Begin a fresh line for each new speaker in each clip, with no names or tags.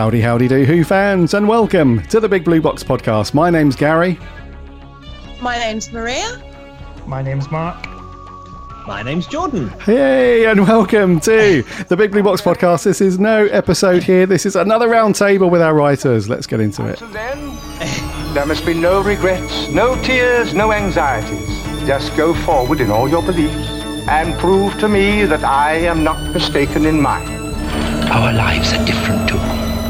Howdy, howdy do, Who fans, and welcome to the Big Blue Box podcast. My name's Garry.
My name's Maria.
My name's Mark.
My name's Jordan.
Hey, and welcome to the Big Blue Box podcast. This is no episode here. This is another roundtable with our writers. Let's get into it.
Until then, there must be no regrets, no tears, no anxieties. Just go forward in all your beliefs and prove to me that I am not mistaken in mine.
Our lives are different to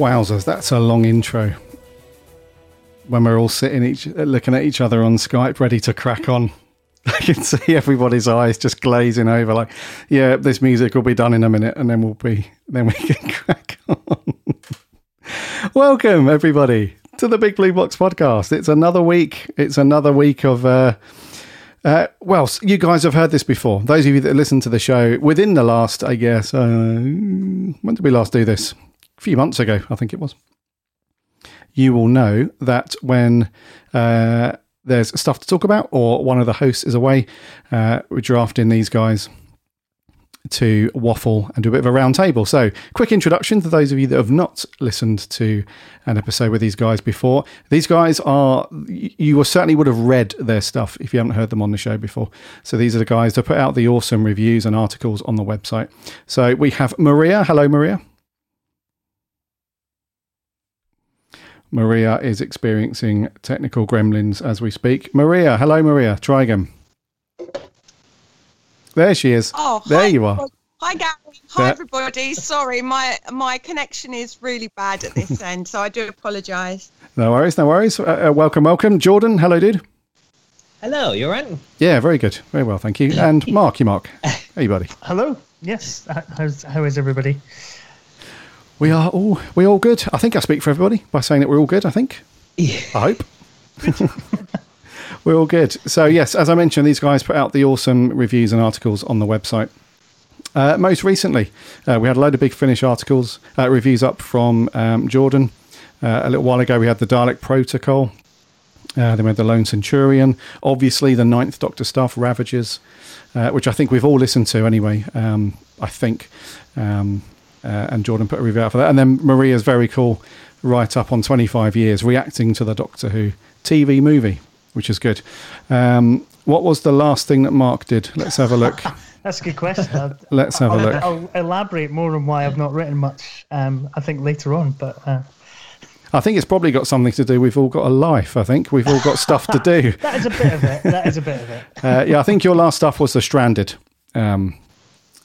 Wowzers, that's a long intro. When we're all sitting each looking at each other on Skype, ready to crack on. I can see everybody's eyes just glazing over, like, yeah, this music will be done in a minute, and then we'll be, then we can crack on. Welcome, everybody, to the Big Blue Box podcast. It's another week. It's another week of. Uh, uh, well, you guys have heard this before. Those of you that listen to the show within the last, I guess, uh, when did we last do this? Few months ago, I think it was. You will know that when uh, there's stuff to talk about, or one of the hosts is away, uh, we draft in these guys to waffle and do a bit of a round table. So, quick introduction to those of you that have not listened to an episode with these guys before. These guys are, you certainly would have read their stuff if you haven't heard them on the show before. So, these are the guys that put out the awesome reviews and articles on the website. So, we have Maria. Hello, Maria. Maria is experiencing technical gremlins as we speak. Maria, hello, Maria. Try again. There she is.
Oh,
there
hi,
you are.
Hi, Garry. Hi, there. everybody. Sorry, my my connection is really bad at this end, so I do apologise.
No worries, no worries. Uh, uh, welcome, welcome, Jordan. Hello, dude.
Hello, you are right.
Yeah, very good, very well, thank you. And Mark, you Mark. Hey, buddy.
Hello. Yes. How's how is everybody?
We are all we all good. I think I speak for everybody by saying that we're all good. I think.
Yeah.
I hope. we're all good. So yes, as I mentioned, these guys put out the awesome reviews and articles on the website. Uh, most recently, uh, we had a load of big Finish articles, uh, reviews up from um, Jordan. Uh, a little while ago, we had the Dalek Protocol. Uh, then we had the Lone Centurion. Obviously, the Ninth Doctor stuff, Ravagers, uh, which I think we've all listened to anyway. Um, I think. Um, uh, and Jordan put a review out for that. And then Maria's very cool write up on 25 years reacting to the Doctor Who TV movie, which is good. Um, what was the last thing that Mark did? Let's have a look.
That's a good question.
Let's have
I'll,
a look.
I'll elaborate more on why I've not written much. Um, I think later on, but. Uh...
I think it's probably got something to do. We've all got a life. I think we've all got stuff to do.
that is a bit of it. That is a bit of it.
uh, yeah, I think your last stuff was the Stranded. Um,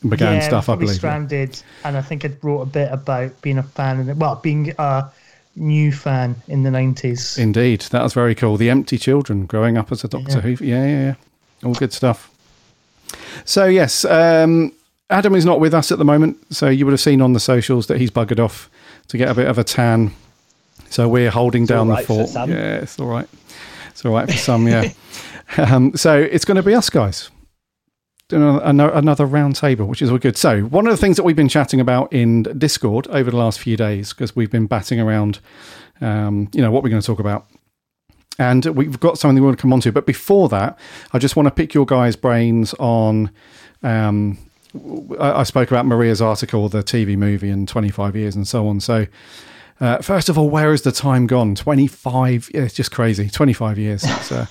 began
yeah,
stuff, I believe.
Stranded, and I think I wrote a bit about being a fan and. Well, being a new fan in the nineties.
Indeed, that was very cool. The Empty Children, growing up as a Doctor yeah. Who. Yeah, yeah, yeah. All good stuff. So yes, um, Adam is not with us at the moment. So you would have seen on the socials that he's buggered off to get a bit of a tan. So we're holding
it's
down
right
the fort. Yeah, it's all right. it's all right for some, yeah. Um, so it's going to be us guys. Another, round table, which is all good. So, one of the things that we've been chatting about in Discord over the last few days, because we've been batting around, um, you know, what we're going to talk about. And we've got something we want to come on to. But before that, I just want to pick your guys' brains on. Um, I, I spoke about Maria's article, the TV movie, in 25 years and so on. So, uh, first of all, where has the time gone? 25, yeah, it's just crazy. 25 years since, uh,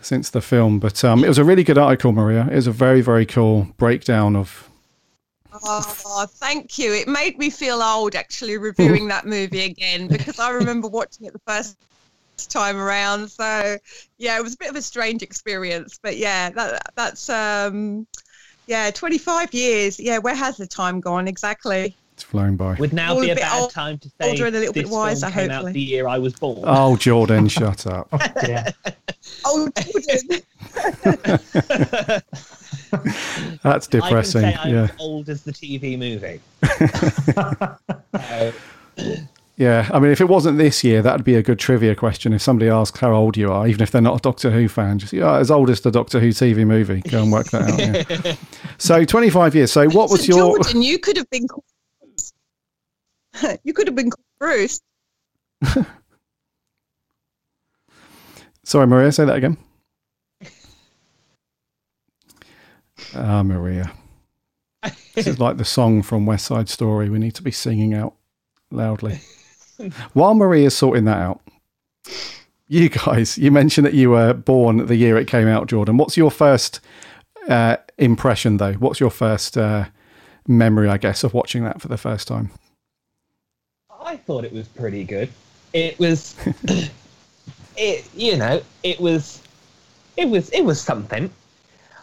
since the film. But um, it was a really good article, Maria. It was a very, very cool breakdown of.
Oh, thank you. It made me feel old actually reviewing that movie again because I remember watching it the first time around. So, yeah, it was a bit of a strange experience. But yeah, that, that's, um, yeah, 25 years. Yeah, where has the time gone exactly?
It's flown by.
Would now
All
be
a
a bad
old-
time to say
older and a little
this
bit wiser,
film came
hopefully.
out the year I was born.
Oh, Jordan, shut up.
Oh, yeah.
Oh, Jordan.
That's depressing.
I can say I'm
yeah.
as old as the TV movie. So,
Yeah, I mean, if it wasn't this year, that'd be a good trivia question. If somebody asks how old you are, even if they're not a Doctor Who fan, just yeah, as old as the Doctor Who TV movie. Go and work that out. yeah. So, twenty-five years. So, what was
So,
your?
Jordan, you could have been called, you could have been called Bruce.
Sorry, Maria. Say that again. Ah, Maria. This is like the song from West Side Story. We need to be singing out loudly. While Maria's sorting that out, you guys, you mentioned that you were born the year it came out, Jordan. What's your first uh, impression, though? What's your first uh, memory, I guess, of watching that for the first time?
I thought it was pretty good. It was, it you know, it was, it was, it was something.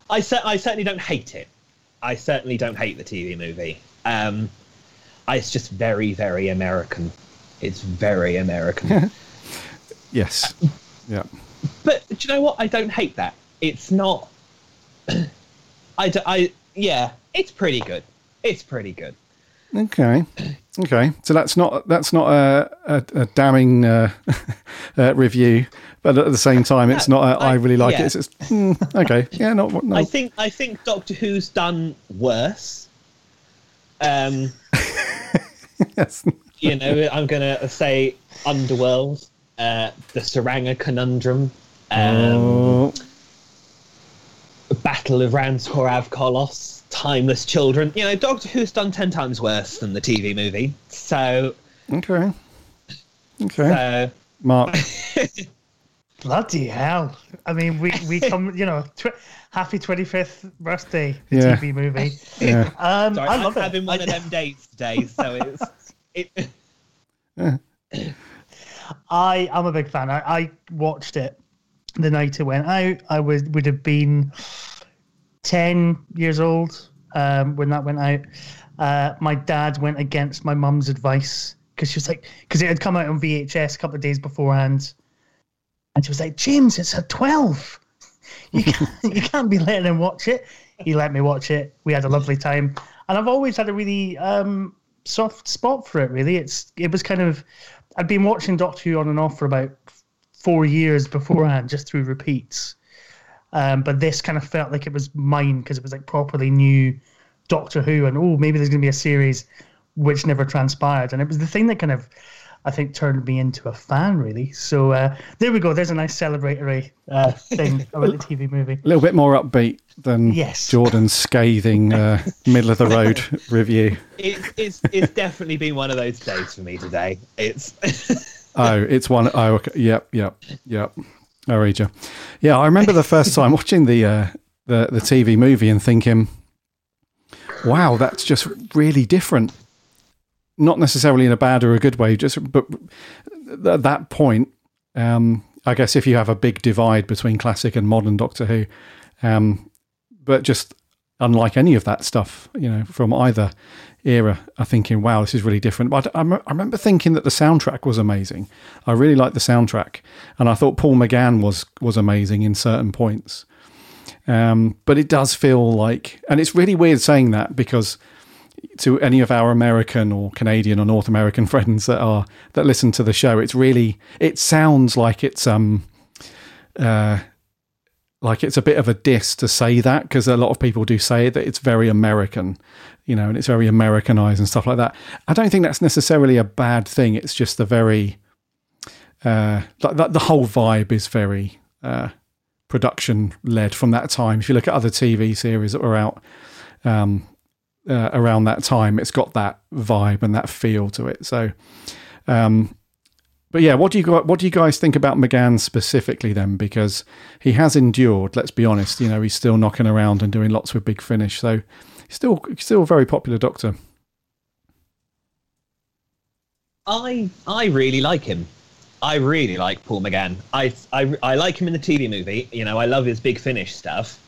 I cer- I certainly don't hate it. I certainly don't hate the TV movie. Um, I, it's just very, very American. It's very American.
Yes. Yeah.
but do you know what? I don't hate that. It's not. I, d- I yeah, it's pretty good. It's pretty good.
Okay. Okay. So that's not that's not a, a, a damning uh, uh, review, but at the same time, it's not. A, I, really like
yeah.
it. It's just, mm, okay. Yeah. Not. No.
I think I think Doctor Who's done worse. Um,
yes.
you know, I'm gonna say Underworld, uh, the Saranga Conundrum, um,
Oh.
Battle of Ranskoor Av Kolos, Timeless Children. You know, Doctor Who's done ten times worse than the TV movie. So,
Okay. Okay.
so
Mark.
Bloody hell! I mean, we we come, you know, tw- happy twenty fifth birthday, the
Yeah.
TV movie.
Yeah.
Um,
sorry,
I
I'm
love it.
having one of them days today. So it's it.
I am a big fan. I, I watched it the night it went out. I was would have been ten years old um, when that went out. Uh, my dad went against my mum's advice because she was like, because it had come out on VHS a couple of days beforehand, and she was like, James, it's at twelve. You can't, you can't be letting him watch it. He let me watch it. We had a lovely time, and I've always had a really um, soft spot for it. Really, it's it was kind of I'd been watching Doctor Who on and off for about four years beforehand, just through repeats. Um, but this kind of felt like it was mine because it was like properly new Doctor Who, and oh, maybe there's going to be a series, which never transpired. And it was the thing that kind of, I think, turned me into a fan, really. So uh, there we go. There's a nice celebratory uh, thing about the TV movie.
A little bit more upbeat than
Yes.
Jordan's scathing uh, middle of the road review.
it, it's it's definitely been one of those days for me today. It's
Oh, it's one oh okay. Yep, yep, yep. I read you. Yeah, I remember the first time watching the uh, the the TV movie and thinking, "Wow, that's just really different." Not necessarily in a bad or a good way, just but at that point, um, I guess if you have a big divide between classic and modern Doctor Who, um, but just unlike any of that stuff, you know, from either era, I'm thinking, wow, this is really different. But I, I remember thinking that the soundtrack was amazing. I really liked the soundtrack, and I thought Paul McGann was was amazing in certain points. Um, but it does feel like, and it's really weird saying that because to any of our American or Canadian or North American friends that are that listen to the show, it's really it sounds like it's um uh, like it's a bit of a diss to say that because a lot of people do say that it's very American, you know, and it's very Americanized and stuff like that. I don't think that's necessarily a bad thing. It's just the very, uh, the, the whole vibe is very uh, production led from that time. If you look at other TV series that were out um, uh, around that time, it's got that vibe and that feel to it. So, um, but yeah, what do you what do you guys think about McGann specifically then? Because he has endured. Let's be honest. You know, he's still knocking around and doing lots with Big Finish. So, still still a very popular Doctor.
I I really like him. I really like Paul McGann. I, I, I like him in the TV movie. You know, I love his Big Finish stuff.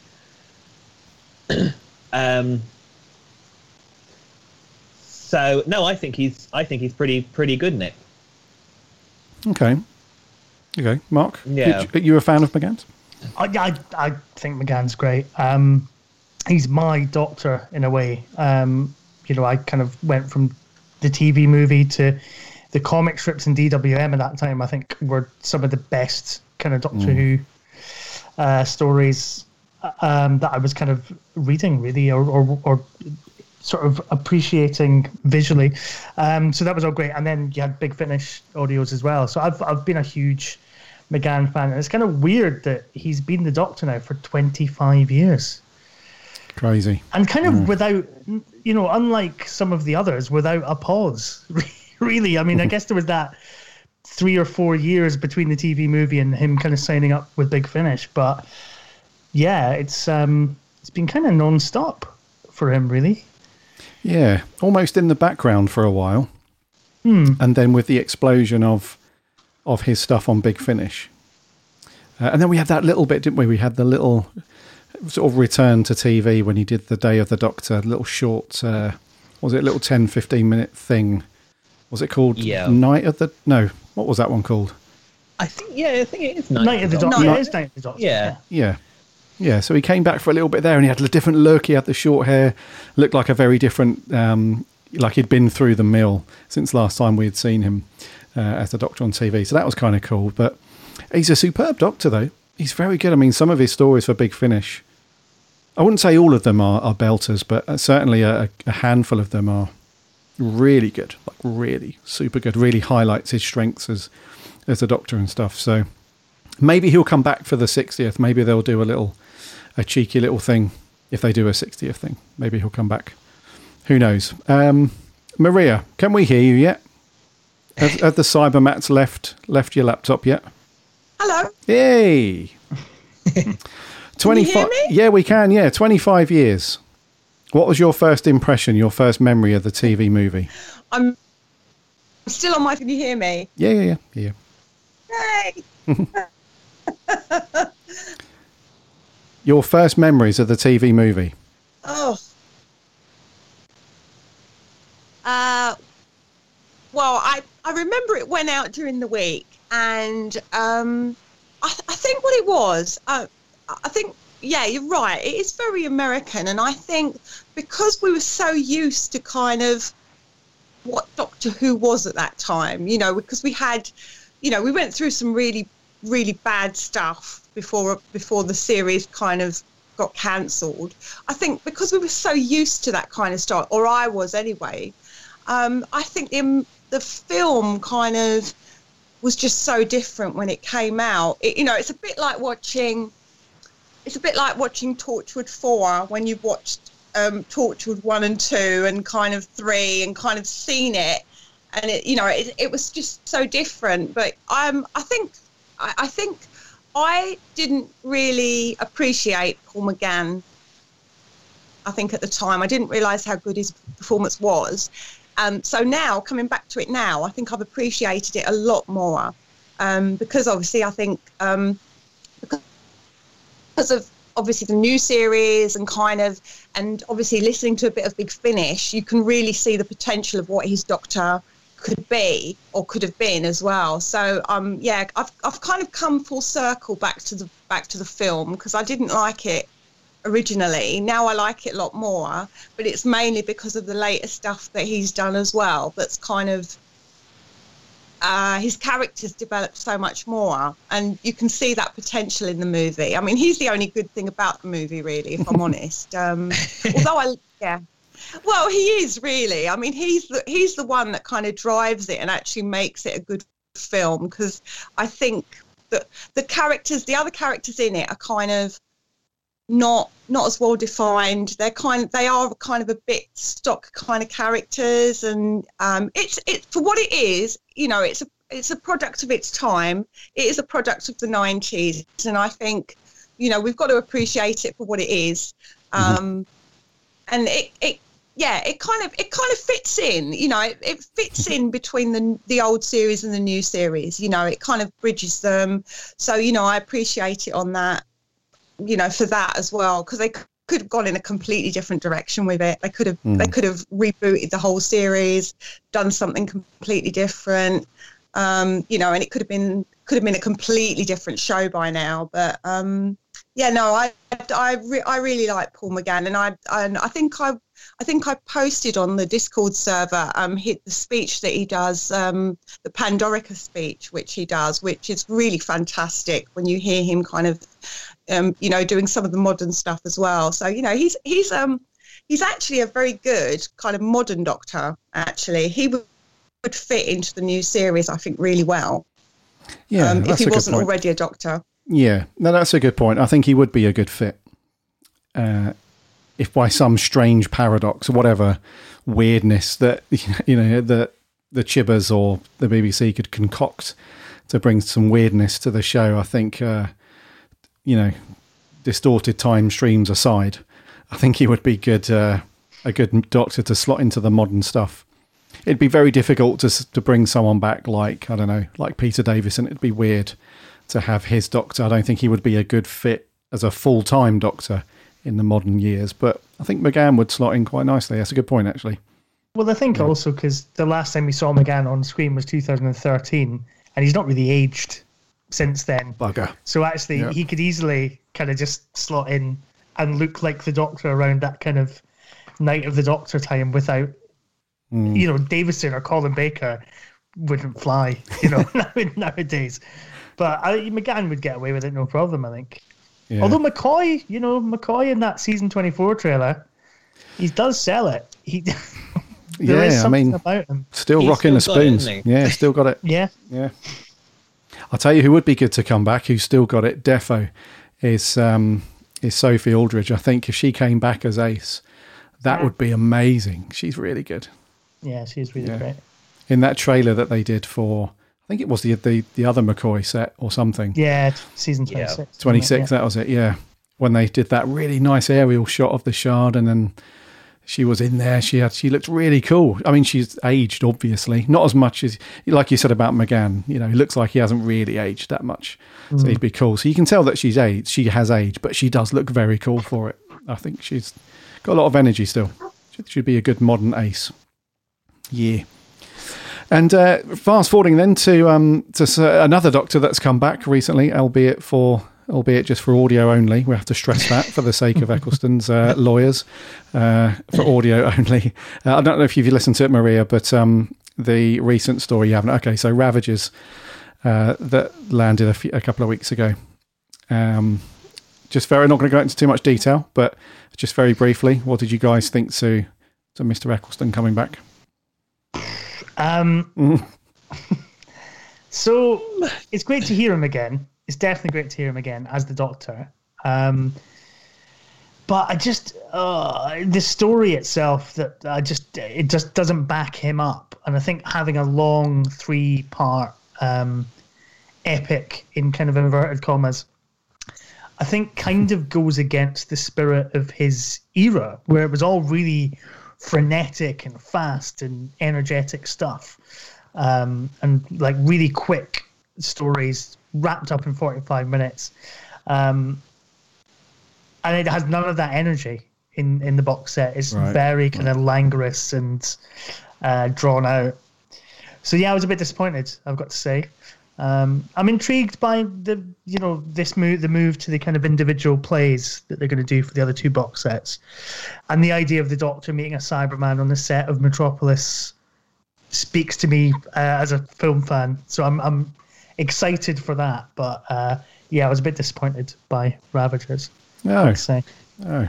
um, so no, I think he's I think he's pretty pretty good in it.
Okay. Okay, Mark.
Yeah.
You, you a fan of McGann's?
I, I, I think McGann's great. Um, he's my doctor in a way. Um, you know, I kind of went from the TV movie to the comic strips in DWM at that time. I think were some of the best kind of Doctor
Mm.
Who uh, stories um, that I was kind of reading, really, or, or, or sort of appreciating visually. Um, so that was all great. And then you had Big Finish audios as well. So I've I've been a huge McGann fan, and it's kind of weird that he's been the Doctor now for 25 years,
Crazy.
and kind of
Mm.
without, you know, unlike some of the others, without a pause. really, I mean, I guess there was that three or four years between the TV movie and him kind of signing up with Big Finish, but yeah, it's um, it's been kind of non-stop for him, really.
Yeah, almost in the background for a while,
Hmm.
and then with the explosion of of his stuff on Big Finish, uh, and then we had that little bit, didn't we? We had the little sort of return to TV when he did the Day of the Doctor, little short, uh, was it a little 10, 15 minute thing? Was it called
Yeah.
Night of the? No, what was that one called?
I think yeah, I think it is
Night, of the Doctor. Yeah, it's Night of the Doctor.
Yeah.
Yeah. Yeah, so he came back for a little bit there and he had a different look. He had the short hair, looked like a very different, um, like he'd been through the mill since last time we had seen him uh, as the doctor on TV. So that was kind of cool. But he's a superb doctor, though. He's very good. I mean, some of his stories for Big Finish, I wouldn't say all of them are, are belters, but uh, certainly a, a handful of them are really good. Like, really super good. Really highlights his strengths as, as a doctor and stuff. So maybe he'll come back for the 60th. Maybe they'll do a little a cheeky little thing if they do a 60th thing. Maybe he'll come back. Who knows? Um, Maria, can we hear you yet? Have, have the Cybermats left left your laptop yet?
Hello.
Yay! Twenty
hear
five.
me?
Yeah, we can. Yeah, twenty five years. What was your first impression? Your first memory of the TV movie?
I'm still on my. Can you hear me?
Yeah, yeah, yeah, yeah.
Yay!
Your first memories of the TV movie?
Oh. Uh, well, I, I remember it went out during the week, and um, I, th- I think what it was, uh, I think, yeah, you're right. It is very American, and I think because we were so used to kind of what Doctor Who was at that time, you know, because we had, you know, we went through some really, really bad stuff before before the series kind of got cancelled. I think because we were so used to that kind of stuff, or I was anyway. Um, I think the the film kind of was just so different when it came out. It, you know, it's a bit like watching. It's a bit like watching Torchwood Four when you've watched um, Torchwood One and Two and kind of Three and kind of seen it, and it, you know, it, it was just so different. But um, I think, I, I think, I didn't really appreciate Paul McGann. I think at the time I didn't realise how good his performance was. Um, so now coming back to it now, I think I've appreciated it a lot more um, because obviously I think um, because of obviously the new series and kind of and obviously listening to a bit of Big Finish, you can really see the potential of what his Doctor could be or could have been as well. So um yeah, I've I've kind of come full circle back to the back to the film because I didn't like it originally. Now I like it a lot more, but it's mainly because of the later stuff that he's done as well. That's kind of uh, his characters developed so much more, and you can see that potential in the movie. I mean, he's the only good thing about the movie, really, if I'm honest. Um, although I, yeah, well, he is really. I mean, he's the he's the one that kind of drives it and actually makes it a good film because I think that the characters, the other characters in it, are kind of not not as well defined. They're kind they are kind of a bit stock kind of characters, and um, it's it for what it is. You know, it's a it's a product of its time. It is a product of the nineties, and I think you know we've got to appreciate it for what it is. Mm-hmm. Um, and it, it yeah, it kind of it kind of fits in. You know, it, it fits in between the the old series and the new series. You know, it kind of bridges them. So you know, I appreciate it on that you know, for that as well, because they could have gone in a completely different direction with it. They could have mm. they could have rebooted the whole series, done something completely different. Um, you know, and it could have been could have been a completely different show by now. But um, yeah, no, I I, re- I really like Paul McGann, and I and I think I I think I posted on the Discord server um hit the speech that he does um the Pandorica speech which he does, which is really fantastic when you hear him kind of um, you know, doing some of the modern stuff as well. So, you know, he's he's um he's actually a very good kind of modern doctor. Actually, he would, would fit into the new series, I think, really well.
Yeah,
um, if he wasn't already a doctor.
Yeah, no, that's a good point. I think he would be a good fit. Uh, if by some strange paradox or whatever weirdness that you know that the Chibbers or the BBC could concoct to bring some weirdness to the show, I think uh, you know, distorted time streams aside, I think he would be good, uh, a good doctor to slot into the modern stuff. It'd be very difficult to to bring someone back like I don't know, like Peter Davison. It'd be weird to have his doctor. I don't think he would be a good fit as a full time doctor in the modern years. But I think McGann would slot in quite nicely. That's a good point, actually.
Well, I think yeah. also because the last time we saw McGann on screen was 2013, and he's not really aged since then.
Bugger.
So actually, yep. he could easily kind of just slot in and look like the Doctor around that kind of Night of the Doctor time without, mm. you know, Davison or Colin Baker wouldn't fly, you know, nowadays. But I, McGann would get away with it no problem, I think. Yeah. Although McCoy, you know, McCoy in that season 24 trailer, he does sell it. He.
yeah, I mean, still He's rocking still the spoons. It, yeah, still got it.
yeah,
yeah. I'll tell you who would be good to come back, who's still got it, defo, is um, is Sophie Aldred. I think if she came back as Ace, that yeah. would be amazing. She's really good.
Yeah, she's really yeah. great.
In that trailer that they did for, I think it was the the, the other McCoy set or something.
Yeah, season 26.
Yeah. 26, that was it, yeah. When they did that really nice aerial shot of the shard and then she was in there. She had she looked really cool. I mean, she's aged obviously, not as much as like you said about McGann. You know, he looks like he hasn't really aged that much, mm. so he'd be cool. So you can tell that she's aged. She has aged, but she does look very cool for it. I think she's got a lot of energy still. She should be a good modern ace. Yeah. And uh, fast forwarding then to um, to another doctor that's come back recently, albeit for albeit just for audio only. We have to stress that for the sake of Eccleston's uh, lawyers, uh, for audio only. Uh, I don't know if you've listened to it, Maria, but um, the recent story you haven't. Okay, so Ravagers uh, that landed a, few, a, couple of weeks ago. Um, just very, not going to go into too much detail, but just very briefly, what did you guys think to to Mr. Eccleston coming back?
Um, so it's great to hear him again it's definitely great to hear him again as the Doctor. Um, but I just uh, the story itself that I just it just doesn't back him up, and I think having a long three part um, epic in kind of inverted commas, I think kind of goes against the spirit of his era, where it was all really frenetic and fast and energetic stuff, um, and like really quick stories wrapped up in 45 minutes. Um, and it has none of that energy in, in the box set. It's right. very kind of languorous and uh, drawn out. So yeah, I was a bit disappointed. I've got to say. Um, I'm intrigued by the you know this move, the move to the kind of individual plays that they're going to do for the other two box sets, and the idea of the Doctor meeting a Cyberman on the set of Metropolis speaks to me uh, as a film fan. So I'm I'm excited for that. But uh, yeah, I was a bit disappointed by Ravagers.
No.
I'd say.
Oh.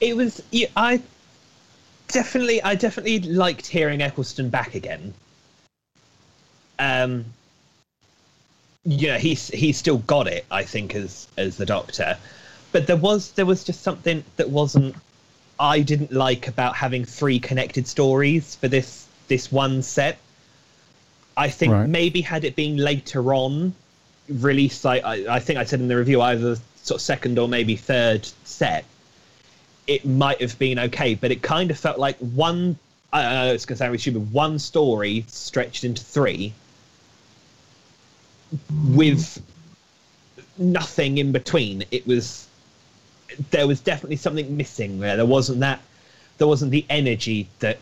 It was. Yeah, I definitely, I definitely liked hearing Eccleston back again. Um, yeah, he's he's still got it, I think, as as the Doctor. But there was there was just something that wasn't I didn't like about having three connected stories for this this one set. I think
Right.
maybe had it been later on released, like I, I think I said in the review, either sort of second or maybe third set, it might have been okay. But it kind of felt like one. Uh, uh, I don't know it's going to sound stupid. One story stretched into three with nothing in between. It was there was definitely something missing there. There wasn't that. There wasn't the energy that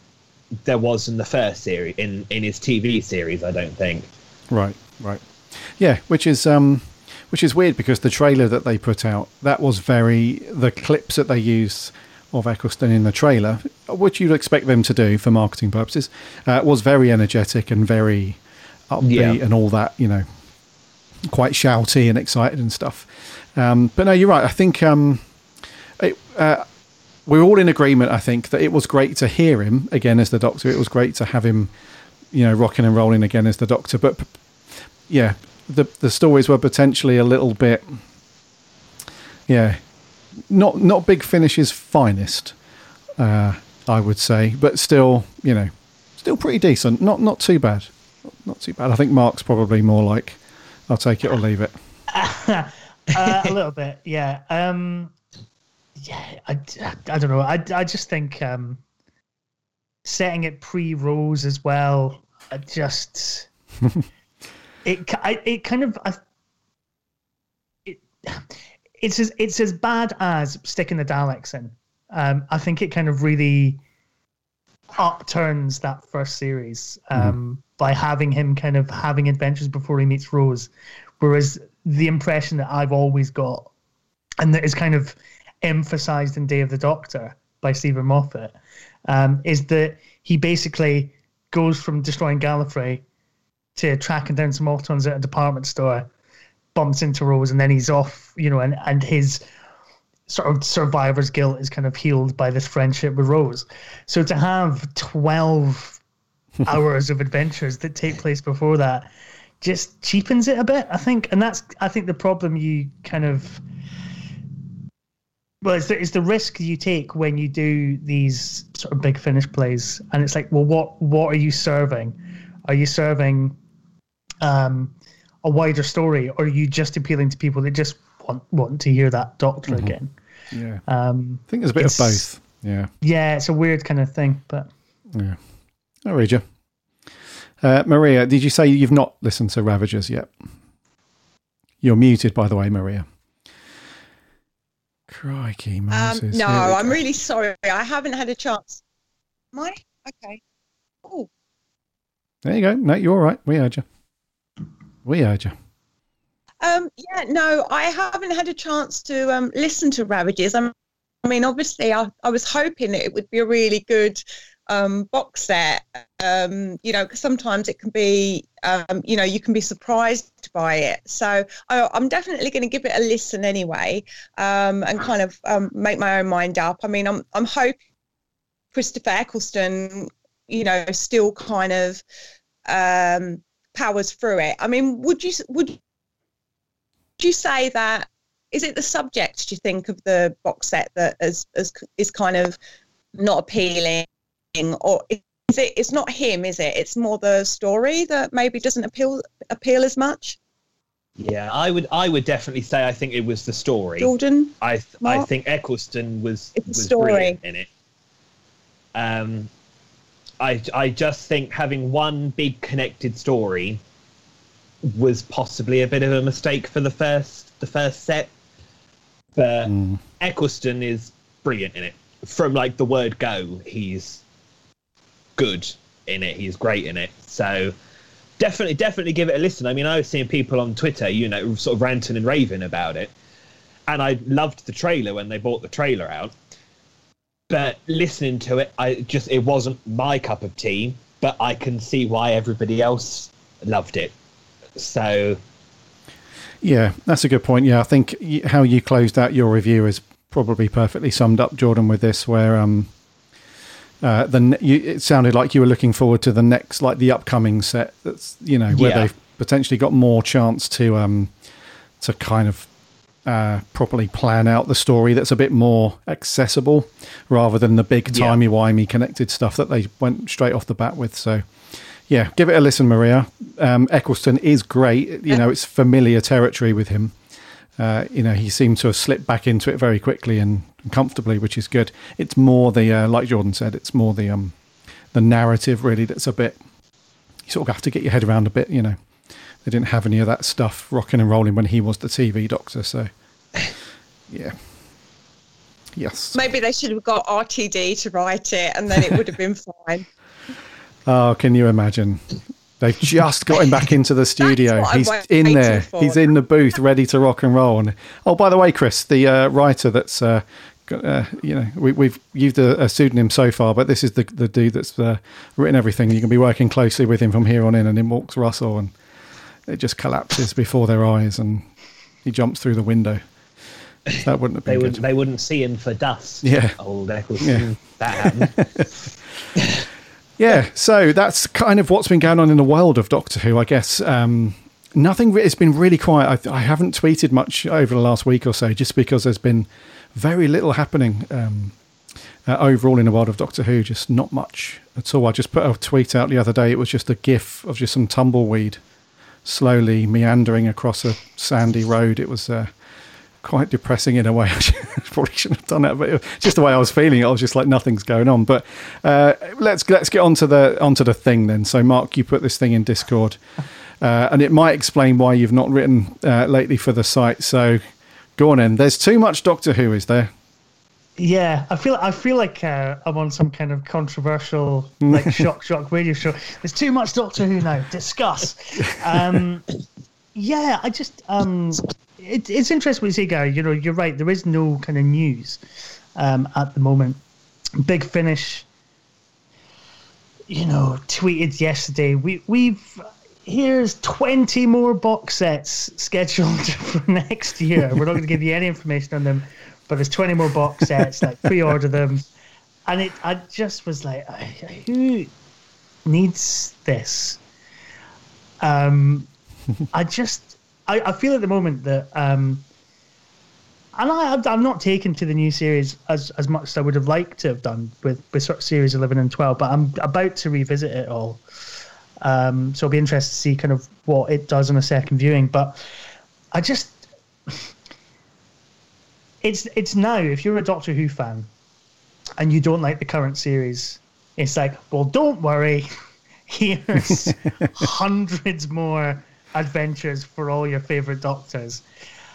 there was in the first series in in his TV series. I don't think.
Right, right. Yeah, which is um which is weird because the trailer that they put out, that was very the clips that they used of Eccleston in the trailer, which you'd expect them to do for marketing purposes, uh, was very energetic and very upbeat
Yeah.
and all that, you know, quite shouty and excited and stuff. Um, but no, you're right. I think um, it, uh, we're all in agreement. I think that it was great to hear him again as the Doctor. It was great to have him, you know, rocking and rolling again as the Doctor. But yeah, the the stories were potentially a little bit, yeah, not not Big Finish's finest, uh, I would say, but still, you know, still pretty decent. Not not too bad. Not too bad. I think Mark's probably more like, I'll take it or leave it.
uh, a little bit, yeah. Um, yeah, I, I don't know. I, I just think um, setting it pre Rose as well. I just it I, it kind of I, it, it's as it's as bad as sticking the Daleks in. Um, I think it kind of really upturns that first series um, by having him kind of having adventures before he meets Rose, whereas the impression that I've always got, and that is kind of emphasized in Day of the Doctor by Steven Moffat, um, is that he basically goes from destroying Gallifrey to tracking down some Autons at a department store, bumps into Rose, and then he's off, you know, and, and his sort of survivor's guilt is kind of healed by this friendship with Rose. So to have 12 hours of adventures that take place before that just cheapens it a bit, I think. And that's, I think, the problem you kind of. Well, it's the, it's the risk you take when you do these sort of big finish plays, and it's like, well, what what are you serving? Are you serving um, a wider story, or are you just appealing to people that just want want to hear that Doctor
Mhm.
again?
Yeah.
Um,
I think there's a bit of both. Yeah.
Yeah, it's a weird kind of thing, but
Yeah. I'll read you. Uh, Maria, did you say you've not listened to Ravagers yet? You're muted, by the way, Maria. Crikey,
Um, no, I'm
go.
really sorry. I haven't had a chance. Am I? Okay. Oh,
There you go. No, you're all right. We heard you. We heard you.
Um, yeah, no, I haven't had a chance to um, listen to Ravagers. I'm, I mean, obviously, I, I was hoping that it would be a really good um, box set. Um, you know, because sometimes it can be, um, you know, you can be surprised by it. So I, I'm definitely going to give it a listen anyway, um, and kind of um, make my own mind up. I mean, I'm I'm hoping Christopher Eccleston, you know, still kind of um, powers through it. I mean, would you would would you say that is it the subject do you think of the box set that is is, is kind of not appealing or is it it's not him is it it's more the story that maybe doesn't appeal appeal as much
Yeah, I would. I would definitely say I think it was the story.
Jordan,
I th- I think Eccleston was
It's the
was
story.
brilliant in it. Um, I I just think having one big connected story was possibly a bit of a mistake for the first the first set, but Eccleston is brilliant in it. From like the word go, he's good in it. He's great in it. So definitely, definitely give it a listen. I mean, I was seeing people on Twitter, you know, sort of ranting and raving about it, and I loved the trailer when they brought the trailer out. but listening to it, I just it wasn't my cup of tea. But I can see why everybody else loved it. So
Yeah, that's a good point. Yeah, I think how you closed out your review is probably perfectly summed up, Jordan, with this, where um, uh, the you, it sounded like you were looking forward to the next, like the upcoming set. That's you know where
Yeah.
they've potentially got more chance to um, to kind of uh, properly plan out the story. That's a bit more accessible rather than the big timey wimey connected stuff that they went straight off the bat with. So. Yeah, give it a listen, Maria. Um, Eccleston is great. You know, it's familiar territory with him. Uh, you know, he seemed to have slipped back into it very quickly and comfortably, which is good. It's more the, uh, like Jordan said, it's more the um, the narrative really that's a bit. You sort of have to get your head around a bit. You know, they didn't have any of that stuff rocking and rolling when he was the TV doctor. So, yeah, yes.
Maybe they should have got RTD to write it, and then it would have been fine.
Oh, can you imagine? They've just got him back into the studio. He's in there.
for.
He's in the booth, ready to rock and roll. And oh, by the way, Chris, the uh, writer that's uh, uh, you know we, we've used a, a pseudonym so far, but this is the the dude that's uh, written everything. You can be working closely with him from here on in, and in walks Russell, and it just collapses before their eyes, and he jumps through the window. That wouldn't have
they would
good.
they wouldn't see him for dust.
Yeah.
old Eccleston.
Yeah.
That happened.
Yeah, so that's kind of what's been going on in the world of Doctor Who, I guess. Um, nothing, it's been really quiet. I, I haven't tweeted much over the last week or so just because there's been very little happening um, uh, overall in the world of Doctor Who, just not much at all. I just put a tweet out the other day. It was just a gif of just some tumbleweed slowly meandering across a sandy road. It was. Uh, quite depressing in a way. I probably shouldn't have done that, but just the way I was feeling. I was just like nothing's going on. But uh, let's let's get onto the onto the thing then. So, Mark, you put this thing in Discord, uh, and it might explain why you've not written uh, lately for the site. So, go on in. There's too much Doctor Who, is there?
Yeah, I feel I feel like uh, I'm on some kind of controversial like shock shock radio show. There's too much Doctor Who now. Discuss. Um, yeah, I just um, it, it's interesting what you say, Garry. You know, you're right. There is no kind of news um, at the moment. Big Finish, you know, tweeted yesterday. We we've here's 20 more box sets scheduled for next year. We're not going to give you any information on them, but there's 20 more box sets. Like pre-order them, and it. I just was like, who needs this? Um, I just, I, I feel at the moment that, um, and I, I'm not taken to the new series as, as much as I would have liked to have done with, with sort of series 11 and 12, but I'm about to revisit it all. Um, so I'll be interested to see kind of what it does on a second viewing. But I just, it's it's now if you're a Doctor Who fan and you don't like the current series, it's like, well, don't worry. Here's hundreds more adventures for all your favorite Doctors.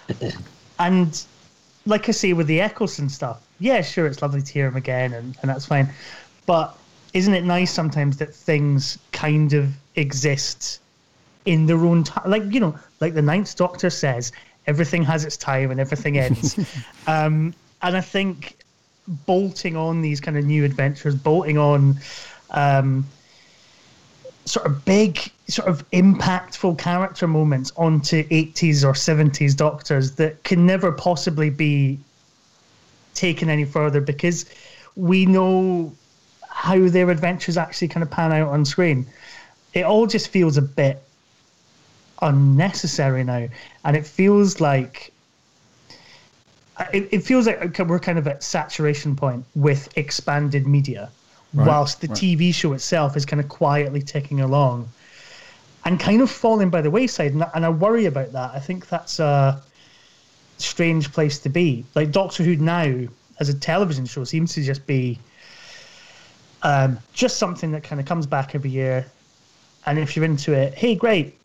And like I say with the Eccleston stuff, yeah, sure, it's lovely to hear him again, and, and that's fine. But isn't it nice sometimes that things kind of exist in their own time? Like, you know, like the Ninth Doctor says, everything has its time and everything ends. um, and I think bolting on these kind of new adventures, bolting on um, sort of big, sort of impactful character moments onto 80s or 70s Doctors that can never possibly be taken any further because we know how their adventures actually kind of pan out on screen. It all just feels a bit unnecessary now, and it feels like it, it feels like we're kind of at saturation point with expanded media,
Right,
whilst the
right.
TV show itself is kind of quietly ticking along and kind of falling by the wayside. And, and I worry about that. I think that's a strange place to be. Like Doctor Who now, as a television show, seems to just be um, just something that kind of comes back every year. And if you're into it, hey, great,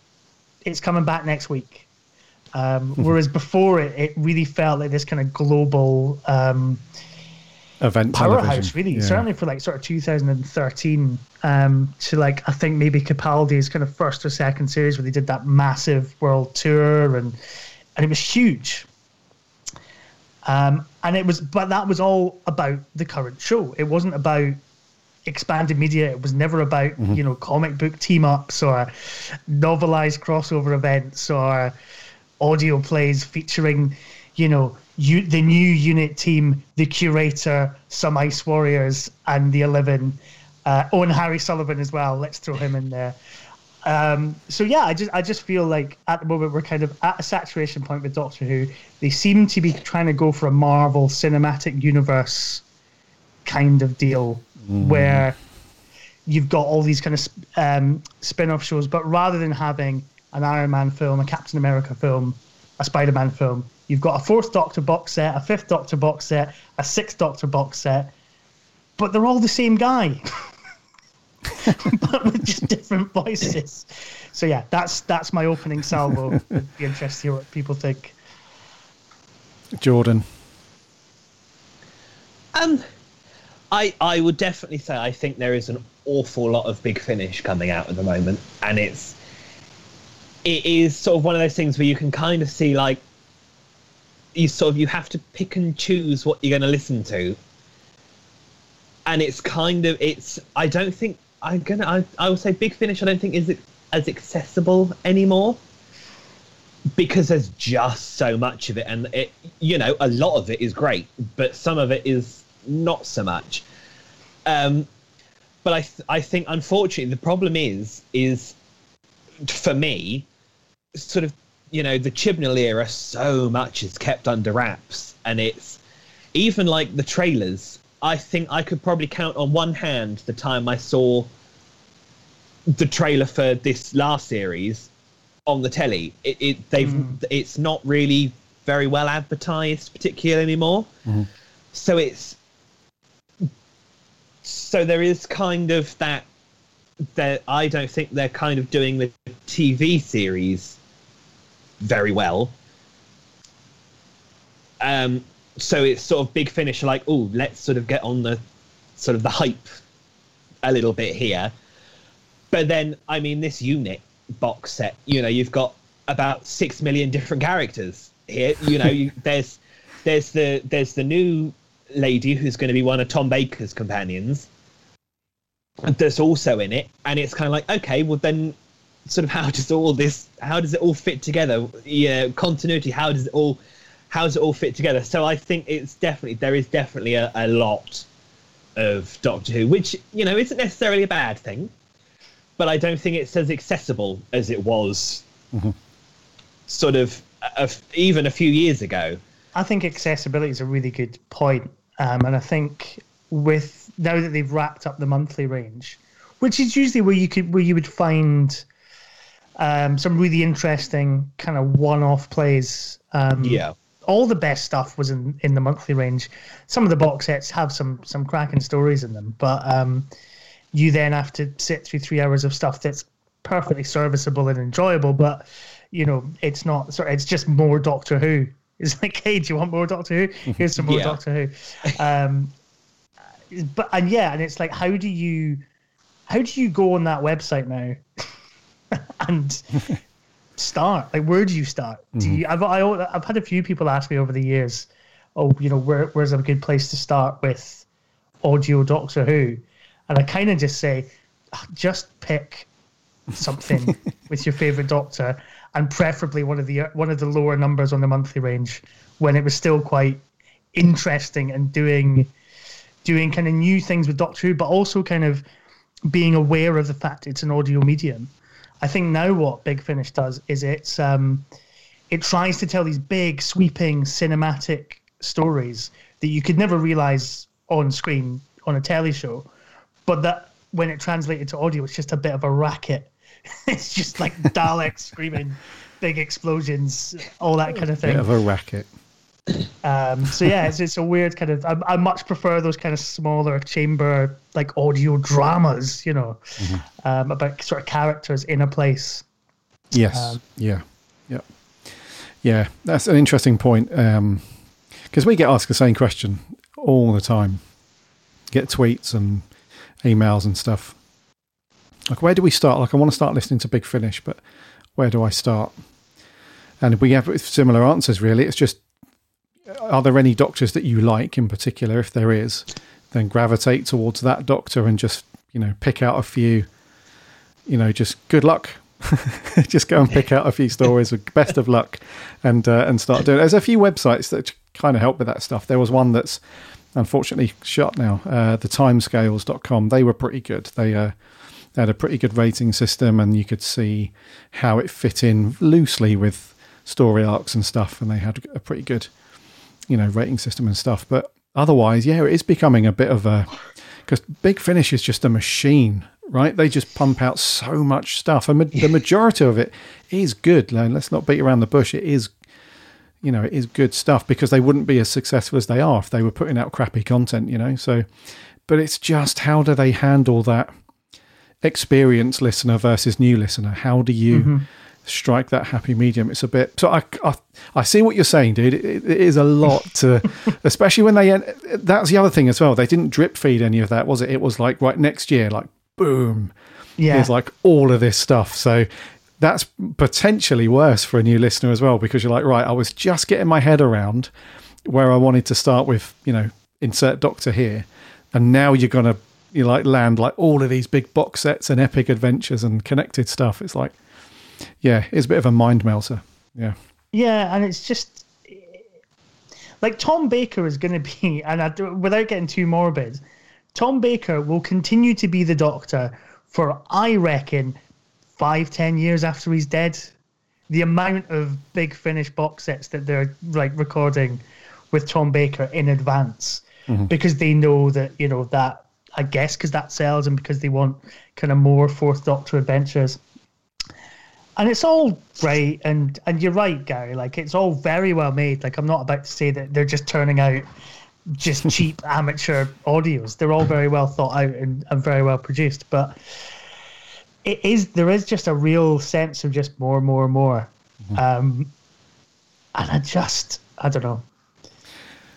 it's coming back next week. Um, whereas before it, it really felt like this kind of global um,
Event
powerhouse, really.
Yeah.
Certainly for like sort of 2013 um, to like I think maybe Capaldi's kind of first or second series where they did that massive world tour and and it was huge. Um, and it was, but that was all about the current show. It wasn't about expanded media. It was never about
Mhm.
you know comic book team ups or novelized crossover events or audio plays featuring you know you, the new unit team, the curator, some ice warriors, and the eleven. Uh, oh, and Harry Sullivan as well. Let's throw him in there. Um, so yeah, I just I just feel like at the moment we're kind of at a saturation point with Doctor Who. They seem to be trying to go for a Marvel cinematic universe kind of deal
Mm.
where you've got all these kind of um, spin-off shows, but rather than having an Iron Man film, a Captain America film, a Spider-Man film, you've got a fourth Doctor box set, a fifth Doctor box set, a sixth Doctor box set, but they're all the same guy. but with just different voices. So yeah, that's that's my opening salvo. It'd be interesting to hear what people think.
Jordan.
Um, I I would definitely say I think there is an awful lot of Big Finish coming out at the moment, and it's it is sort of one of those things where you can kind of see like you sort of you have to pick and choose what you're going to listen to, and it's kind of it's I don't think I'm gonna I I would say Big Finish I don't think is as accessible anymore because there's just so much of it and it you know a lot of it is great but some of it is not so much um but i th- i think unfortunately the problem is is for me sort of you know the chibnall era so much is kept under wraps and it's even like the trailers i think i could probably count on one hand the time i saw the trailer for this last series on the telly. It, it they've it's not really very well advertised, particularly anymore.
Mhm.
So it's so there is kind of that that I don't think they're kind of doing the TV series very well. Um, so it's sort of big finish like, oh, let's sort of get on the sort of the hype a little bit here. But then, I mean, this unit box set, you know, you've got about six million different characters here. You know, you, there's there's the there's the new lady who's going to be one of Tom Baker's companions. That's also in it, and it's kind of like, okay, well then, sort of, how does all this, how does it all fit together? Yeah, continuity. How does it all, how does it all fit together? So I think it's definitely there is definitely a, a lot of Doctor Who, which you know isn't necessarily a bad thing, but I don't think it's as accessible as it was, mm-hmm. sort of, a, even a few years ago.
I think accessibility is a really good point, um, and I think with now that they've wrapped up the monthly range, which is usually where you could where you would find um, some really interesting kind of one-off plays. Um,
Yeah.
all the best stuff was in, in the monthly range. Some of the box sets have some some cracking stories in them, but um, you then have to sit through three hours of stuff that's perfectly serviceable and enjoyable, but you know it's not. Sorry, it's just more Doctor Who. It's like, hey, do you want more Doctor Who? Here's some more
Yeah.
Doctor Who. Um, but and yeah, and it's like, how do you how do you go on that website now and start? Like, where do you start? Do you? I've I, I've had a few people ask me over the years, oh, you know, where where's a good place to start with audio Doctor Who? And I kind of just say, "Ah, just pick something with your favorite Doctor, and preferably one of the one of the lower numbers on the monthly range when it was still quite interesting and doing doing kind of new things with Doctor Who, but also kind of being aware of the fact it's an audio medium. I think now what Big Finish does is it's um, it tries to tell these big, sweeping, cinematic stories that you could never realize on screen on a telly show, but that when it translated to audio, it's just a bit of a racket. it's just like Daleks screaming, big explosions, all that kind of thing.
Bit of a racket.
Um, so yeah, it's, it's a weird kind of. I, I much prefer those kind of smaller chamber like audio dramas, you know, um, about sort of characters in a place.
Yes.
Um,
yeah. Yeah. Yeah. That's an interesting point. Because we get asked the same question all the time. Get tweets and emails and stuff. Like, where do we start? Like, I want to start listening to Big Finish, but where do I start? And we have similar answers, really. It's just, are there any doctors that you like in particular? If there is, then gravitate towards that doctor and just you know pick out a few. You know, just good luck. just go and pick out a few stories with best of luck, and uh, and start doing. It. There's a few websites that kind of help with that stuff. There was one that's unfortunately shut now. Uh, the timescales.com. They were pretty good. They uh, they had a pretty good rating system, and you could see how it fit in loosely with story arcs and stuff. And they had a pretty good, you know, rating system and stuff. But otherwise, yeah, it is becoming a bit of a because Big Finish is just a machine, right? They just pump out so much stuff, and ma- the majority of it is good. Like, let's not beat around the bush. It is, you know, it is good stuff because they wouldn't be as successful as they are if they were putting out crappy content, you know. So, but it's just how do they handle that experienced listener versus new listener? How do you?
Mhm.
Strike that happy medium. It's a bit. So I, I, I see what you're saying, dude. It, it is a lot to, especially when they. That's the other thing as well. They didn't drip feed any of that, was it? It was like right next year, like boom.
Yeah.
Here's like all of this stuff. So that's potentially worse for a new listener as well because you're like, right, I was just getting my head around where I wanted to start with, you know, insert Doctor here, and now you're gonna you like land like all of these big box sets and epic adventures and connected stuff. It's like, yeah, it's a bit of a mind melter. Yeah.
Yeah, and it's just like Tom Baker is going to be, and I, without getting too morbid, Tom Baker will continue to be the Doctor for I reckon five, ten years after he's dead. The amount of big Finish box sets that they're like recording with Tom Baker in advance
Mhm.
because they know that you know that I guess because that sells and because they want kind of more Fourth Doctor adventures. And it's all great and and you're right gary like it's all very well made. Like i'm not about to say that they're just turning out just cheap amateur audios. They're all very well thought out and, and very well produced but it is there is just a real sense of just more more more. Um and i just i don't know.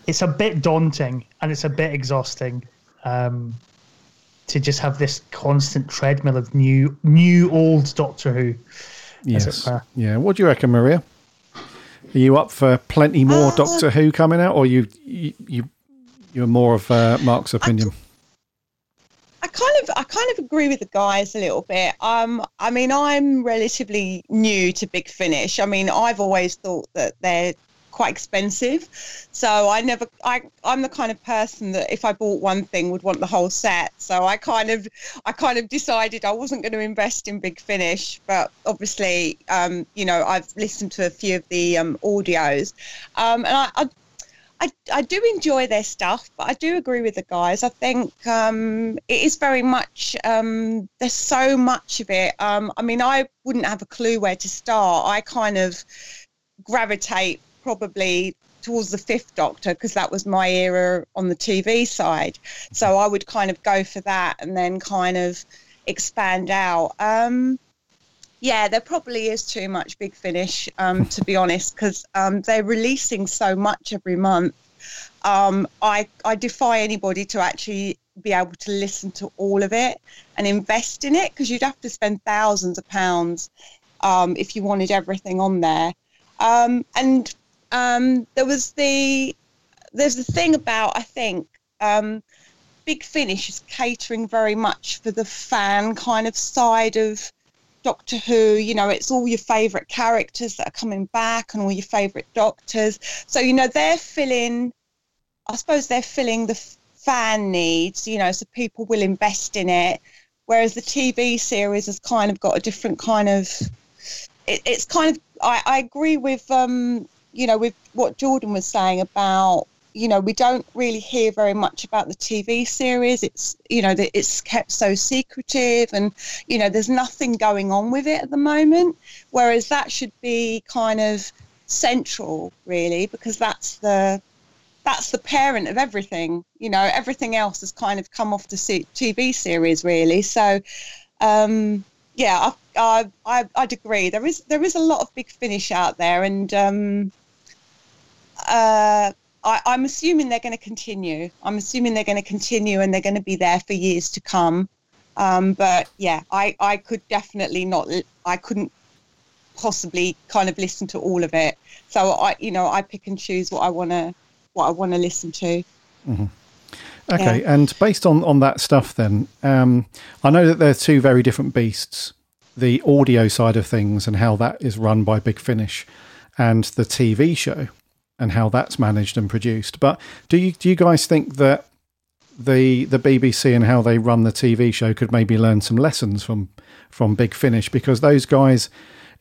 It's a bit daunting and it's a bit exhausting. Um to just have this constant treadmill of new new old doctor who
Yes. Yeah. What do you reckon, Maria? Are you up for plenty more Doctor Who coming out, or you you, you you're more of uh, Mark's opinion?
I kind of I kind of agree with the guys a little bit. Um, I mean, I'm relatively new to Big Finish. I mean, I've always thought that they're quite expensive, so I never I I'm the kind of person that if I bought one thing would want the whole set. So I kind of I kind of decided I wasn't going to invest in Big Finish, but obviously, um, you know, I've listened to a few of the um, audios, um, and I. I I, I do enjoy their stuff, but I do agree with the guys. I think um, it is very much, um, there's so much of it. Um, I mean, I wouldn't have a clue where to start. I kind of gravitate probably towards the fifth doctor because that was my era on the TV side. So I would kind of go for that and then kind of expand out. Um, yeah, there probably is too much Big Finish, um, to be honest, because um, they're releasing so much every month. Um, I I defy anybody to actually be able to listen to all of it and invest in it because you'd have to spend thousands of pounds um, if you wanted everything on there. Um, and um, there was the there's the thing about I think um, Big Finish is catering very much for the fan kind of side of Doctor Who. You know, it's all your favourite characters that are coming back and all your favourite doctors. So you know they're filling. I suppose they're filling the fan needs. You know, so people will invest in it. Whereas the TV series has kind of got a different kind of. It, it's kind of. I, I agree with um, you know, with what Jordan was saying about you know, we don't really hear very much about the TV series. It's, you know, that it's kept so secretive and, you know, there's nothing going on with it at the moment. Whereas that should be kind of central, really, because that's the, that's the parent of everything. You know, everything else has kind of come off the TV series, really. So, um, yeah, I, I, I'd agree. There is, there is a lot of big finish out there, and um, uh, I, I'm assuming they're going to continue. I'm assuming they're going to continue and they're going to be there for years to come. Um, but yeah, I, I could definitely not, I couldn't possibly kind of listen to all of it. So I, you know, I pick and choose what I want to, what I want to listen to.
Mm-hmm. Okay,
Yeah.
and based on on that stuff, then um, I know that they're two very different beasts. The audio side of things and how that is run by Big Finish, and the TV show and how that's managed and produced. But do you do you guys think that the the BBC and how they run the TV show could maybe learn some lessons from from Big Finish because those guys,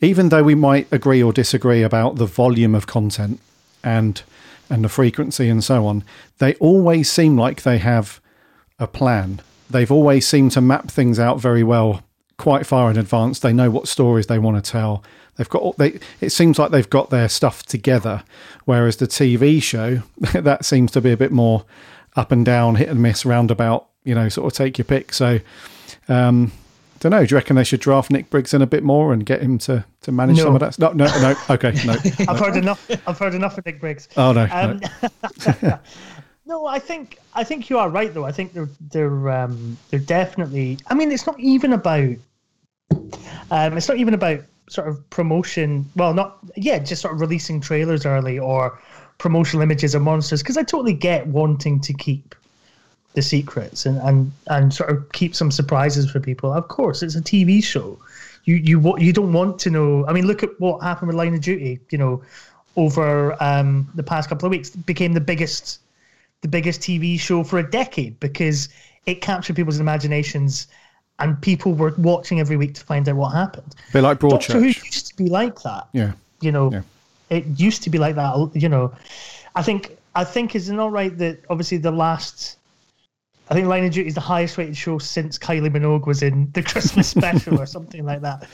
even though we might agree or disagree about the volume of content and and the frequency and so on, they always seem like they have a plan. They've always seemed to map things out very well, quite far in advance. They know what stories they want to tell. They've got. They, it seems like they've got their stuff together, whereas the TV show that seems to be a bit more up and down, hit and miss, roundabout. You know, sort of take your pick. So, um, don't know. Do you reckon they should draft Nick Briggs in a bit more and get him to to manage
No.
some of that? No, no, no. Okay, no.
I've
no.
heard enough. I've heard enough of Nick Briggs.
Oh, no,
Um, no, I think I think you are right though. I think they're they're um, they're definitely. I mean, it's not even about. Um, it's not even about sort of promotion. Well, not yeah, just sort of releasing trailers early or promotional images of monsters. Because I totally get wanting to keep the secrets and, and and sort of keep some surprises for people. Of course, it's a TV show. You you you don't want to know. I mean, look at what happened with Line of Duty. You know, over um, the past couple of weeks, became the biggest the biggest TV show for a decade because it captured people's imaginations and people were watching every week to find out what happened.
They like
Doctor Who used to be like that.
Yeah.
You know,
Yeah.
it used to be like that. You know, I think I think is it not right that obviously the last. I think Line of Duty is the highest rated show since Kylie Minogue was in the Christmas special or something like that.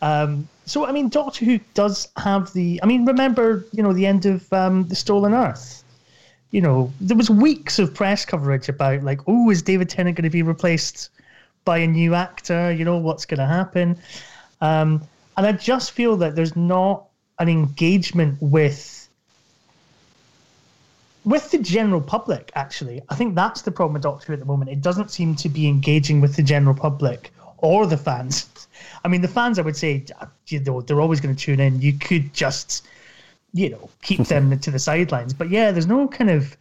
Um, so I mean, Doctor Who does have the. I mean, remember you know the end of um, the Stolen Earth. You know, there was weeks of press coverage about like, oh, is David Tennant going to be replaced by a new actor? You know, what's going to happen? Um, and I just feel that there's not an engagement with with the general public. Actually, I think that's the problem with Doctor Who at the moment. It doesn't seem to be engaging with the general public or the fans. I mean, the fans, I would say, you know, they're always going to tune in. You could just, you know, keep them to the sidelines. But yeah, there's no kind of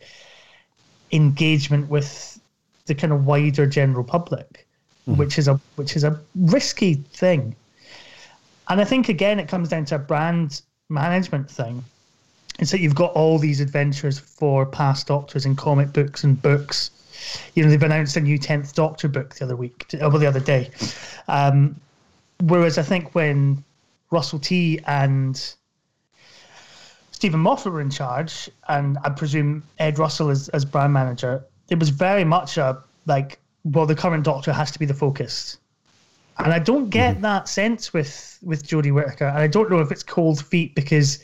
engagement with the kind of wider general public, which is a which is a risky thing. And I think again, it comes down to a brand management thing. It's that you've got all these adventures for past Doctors in comic books and books. You know, they've announced a new Tenth Doctor book the other week, well, the other day. Um, whereas I think when Russell T and Steven Moffat were in charge, and I presume Ed Russell as, as brand manager, it was very much a like, well, the current Doctor has to be the focus. And I don't get that sense with with Jodie Whittaker, and I don't know if it's cold feet because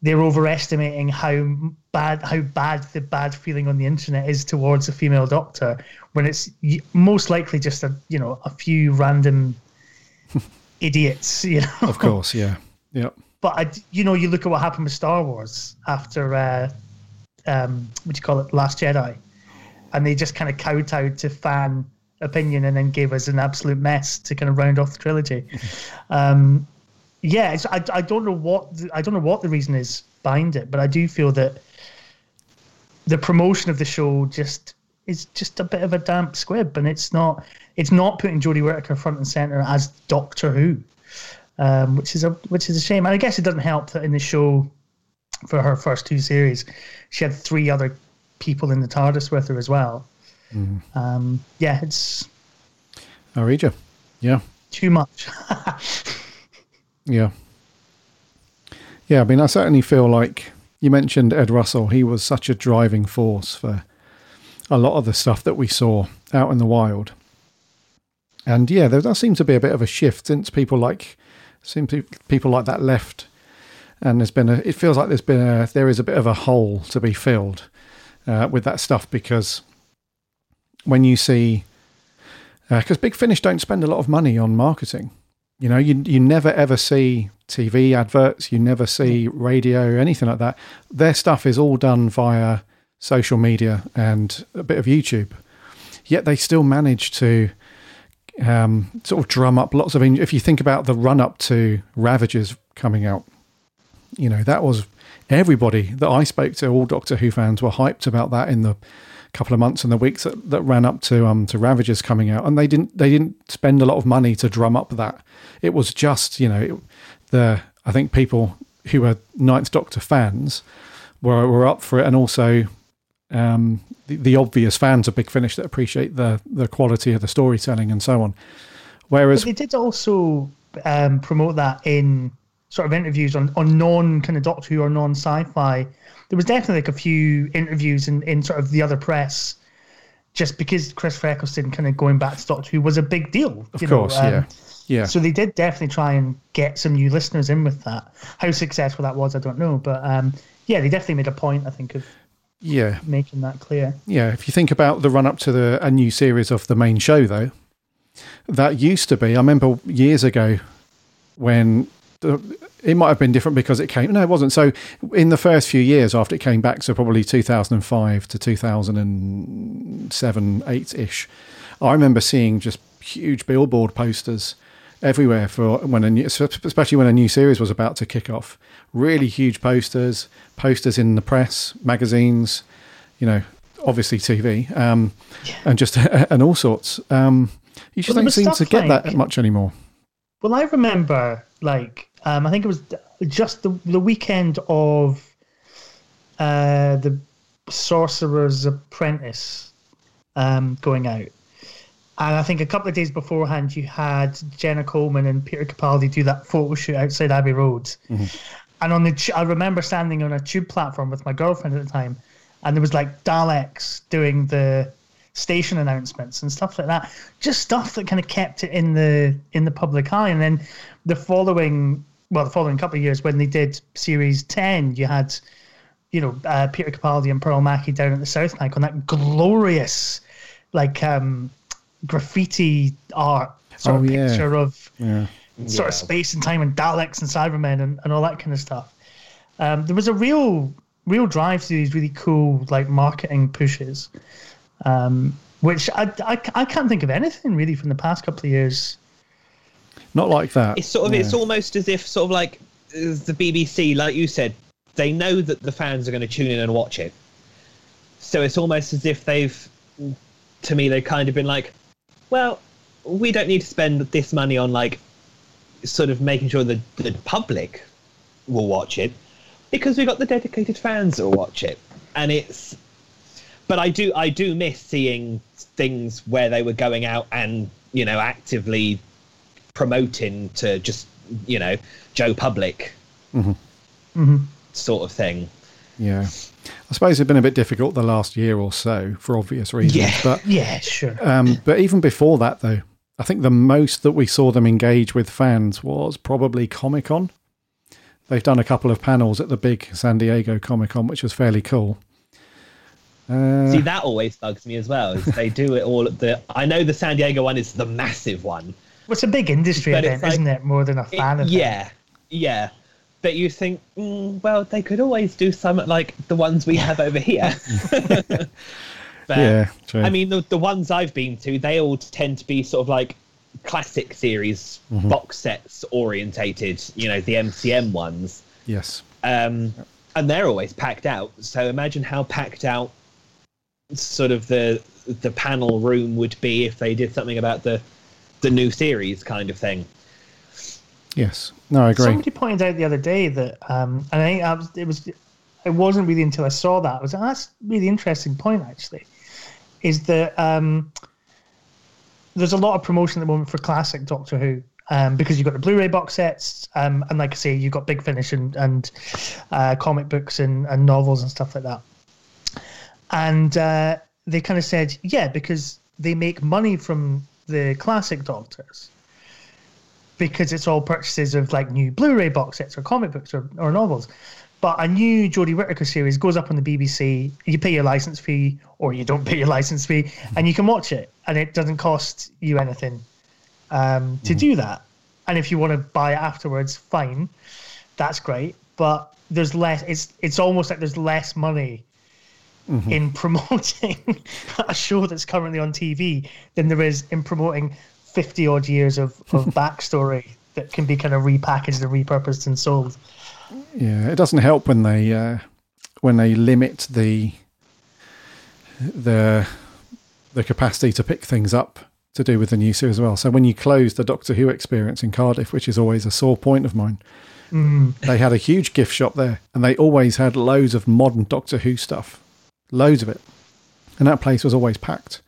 they're overestimating how bad how bad the bad feeling on the internet is towards a female doctor when it's most likely just a you know a few random idiots you know
Of course, yeah. Yep.
but I, you know you look at what happened with Star Wars after uh, um, what do you call it Last Jedi and they just kind of kowtowed to fan opinion and then gave us an absolute mess to kind of round off the trilogy um, yeah, it's, I, I don't know what the, I don't know what the reason is behind it, but I do feel that the promotion of the show just is just a bit of a damp squib, and it's not it's not putting Jodie Whittaker front and center as Doctor Who, um, which is a which is a shame. And I guess it doesn't help that in the show for her first two series, she had three other people in the TARDIS with her as well.
Mhm.
Um, yeah, it's
I read you. Yeah.
too much.
Yeah. Yeah, I mean, I certainly feel like you mentioned Ed Russell. He was such a driving force for a lot of the stuff that we saw out in the wild. And yeah, there does seem to be a bit of a shift since people like seem to people like that left, and there's been a. It feels like there's been a there is a bit of a hole to be filled uh, with that stuff because when you see because Big Finish don't spend a lot of money on marketing. You know, you you never ever see TV adverts, you never see radio, anything like that. Their stuff is all done via social media and a bit of YouTube. Yet they still manage to um, sort of drum up lots of. In- if you think about the run up to Ravagers coming out, You know, that was everybody that I spoke to, all Doctor Who fans were hyped about that in the couple of months and the weeks that, that ran up to um to Ravagers coming out, and they didn't they didn't spend a lot of money to drum up that. It was just you know it, the I think people who were Ninth Doctor fans were were up for it, and also um, the, the obvious fans of Big Finish that appreciate the the quality of the storytelling and so on. Whereas
But they did also um, promote that in sort of interviews on, on non kind of Doctor Who or non sci-fi. There was definitely like a few interviews in, in sort of the other press, just because Chris Eccleston kind of going back to Doctor Who was a big deal.
Of course,
um,
yeah. Yeah.
So they did definitely try and get some new listeners in with that. How successful that was, I don't know, but um, yeah, they definitely made a point. I think of
yeah,
making that clear.
Yeah, if you think about the run up to the a new series of the main show, though, that used to be. I remember years ago when it might have been different because it came. No, it wasn't. So in the first few years after it came back, so probably 2005 to 2007, eight ish, I remember seeing just huge billboard posters everywhere for when a new, especially when a new series was about to kick off. Really huge posters, posters in the press, magazines, you know, obviously TV, um, and just and all sorts. Um, you just
Well,
don't seem to
stuff
get that much anymore.
Well, I remember like um, I think it was just the the weekend of uh, the Sorcerer's Apprentice um, going out, and I think a couple of days beforehand you had Jenna Coleman and Peter Capaldi do that photo shoot outside Abbey Road. And on the, I remember standing on a tube platform with my girlfriend at the time, and there was like Daleks doing the station announcements and stuff like that. Just stuff that kind of kept it in the in the public eye. And then the following, well, the following couple of years when they did series ten, you had, you know, uh, Peter Capaldi and Pearl Mackie down at the South Bank on that glorious, like um, graffiti art sort
Oh,
of
yeah.
picture of
Yeah.
sort of space and time and Daleks and Cybermen and, and all that kind of stuff. Um, there was a real real drive to these really cool like marketing pushes, um, which I, I, I can't think of anything really from the past couple of years.
Not like that.
It's sort of
Yeah.
it's almost as if sort of like uh, the BBC, like you said, they know that the fans are going to tune in and watch it. So it's almost as if they've, to me, they've kind of been like, well, we don't need to spend this money on like, sort of making sure that the public will watch it, because we've got the dedicated fans that will watch it, and it's. But I do, I do miss seeing things where they were going out and you know actively promoting to just you know Joe Public
Mhm.
Mm-hmm.
sort of thing.
Yeah. I suppose it's been a bit difficult the last year or so for obvious reasons.
Yeah.
But
Yeah, sure.
um, but even before that, though, I think the most that we saw them engage with fans was probably Comic Con. They've done a couple of panels at the big San Diego Comic Con, which was fairly cool. Uh,
See, that always bugs me as well. Is they do it all at the. I know the San Diego one is the massive one.
Well, it's a big industry
But
event,
like-
isn't it? More than a fan event.
Yeah, yeah. But you think, mm, well, they could always do some like the ones we have over here. but,
Yeah, true.
I mean, the, the ones I've been to, they all tend to be sort of like classic series
Mhm.
box sets orientated. You know, the MCM ones.
yes.
um, and they're always packed out. So imagine how packed out sort of the the panel room would be if they did something about the the new series kind of thing.
Yes. No, I agree.
Somebody pointed out the other day that, um, and I think that was, it was, it wasn't really until I saw that. I was like, that's a really interesting point actually. Is that um, there's a lot of promotion at the moment for classic Doctor Who. Um, because you've got the Blu-ray box sets, um, and like I say, you've got Big Finish and, and uh, comic books and, and novels and stuff like that. And uh, they kind of said, yeah, because they make money from the classic Doctors because it's all purchases of like new Blu-ray box sets or comic books or, or novels. But a new Jodie Whittaker series goes up on the BBC. You pay your license fee, or you don't pay your license fee, and you can watch it, and it doesn't cost you anything um, to do that. And if you want to buy it afterwards, fine, that's great. But there's less. It's it's almost like there's less money
Mhm.
in promoting a show that's currently on TV than there is in promoting 50 odd years of, of backstory that can be kind of repackaged and repurposed and sold.
Yeah, it doesn't help when they uh, when they limit the the the capacity to pick things up to do with the new series as well. So when you close the Doctor Who experience in Cardiff, which is always a sore point of mine,
Mm.
they had a huge gift shop there, and they always had loads of modern Doctor Who stuff, loads of it, and that place was always packed.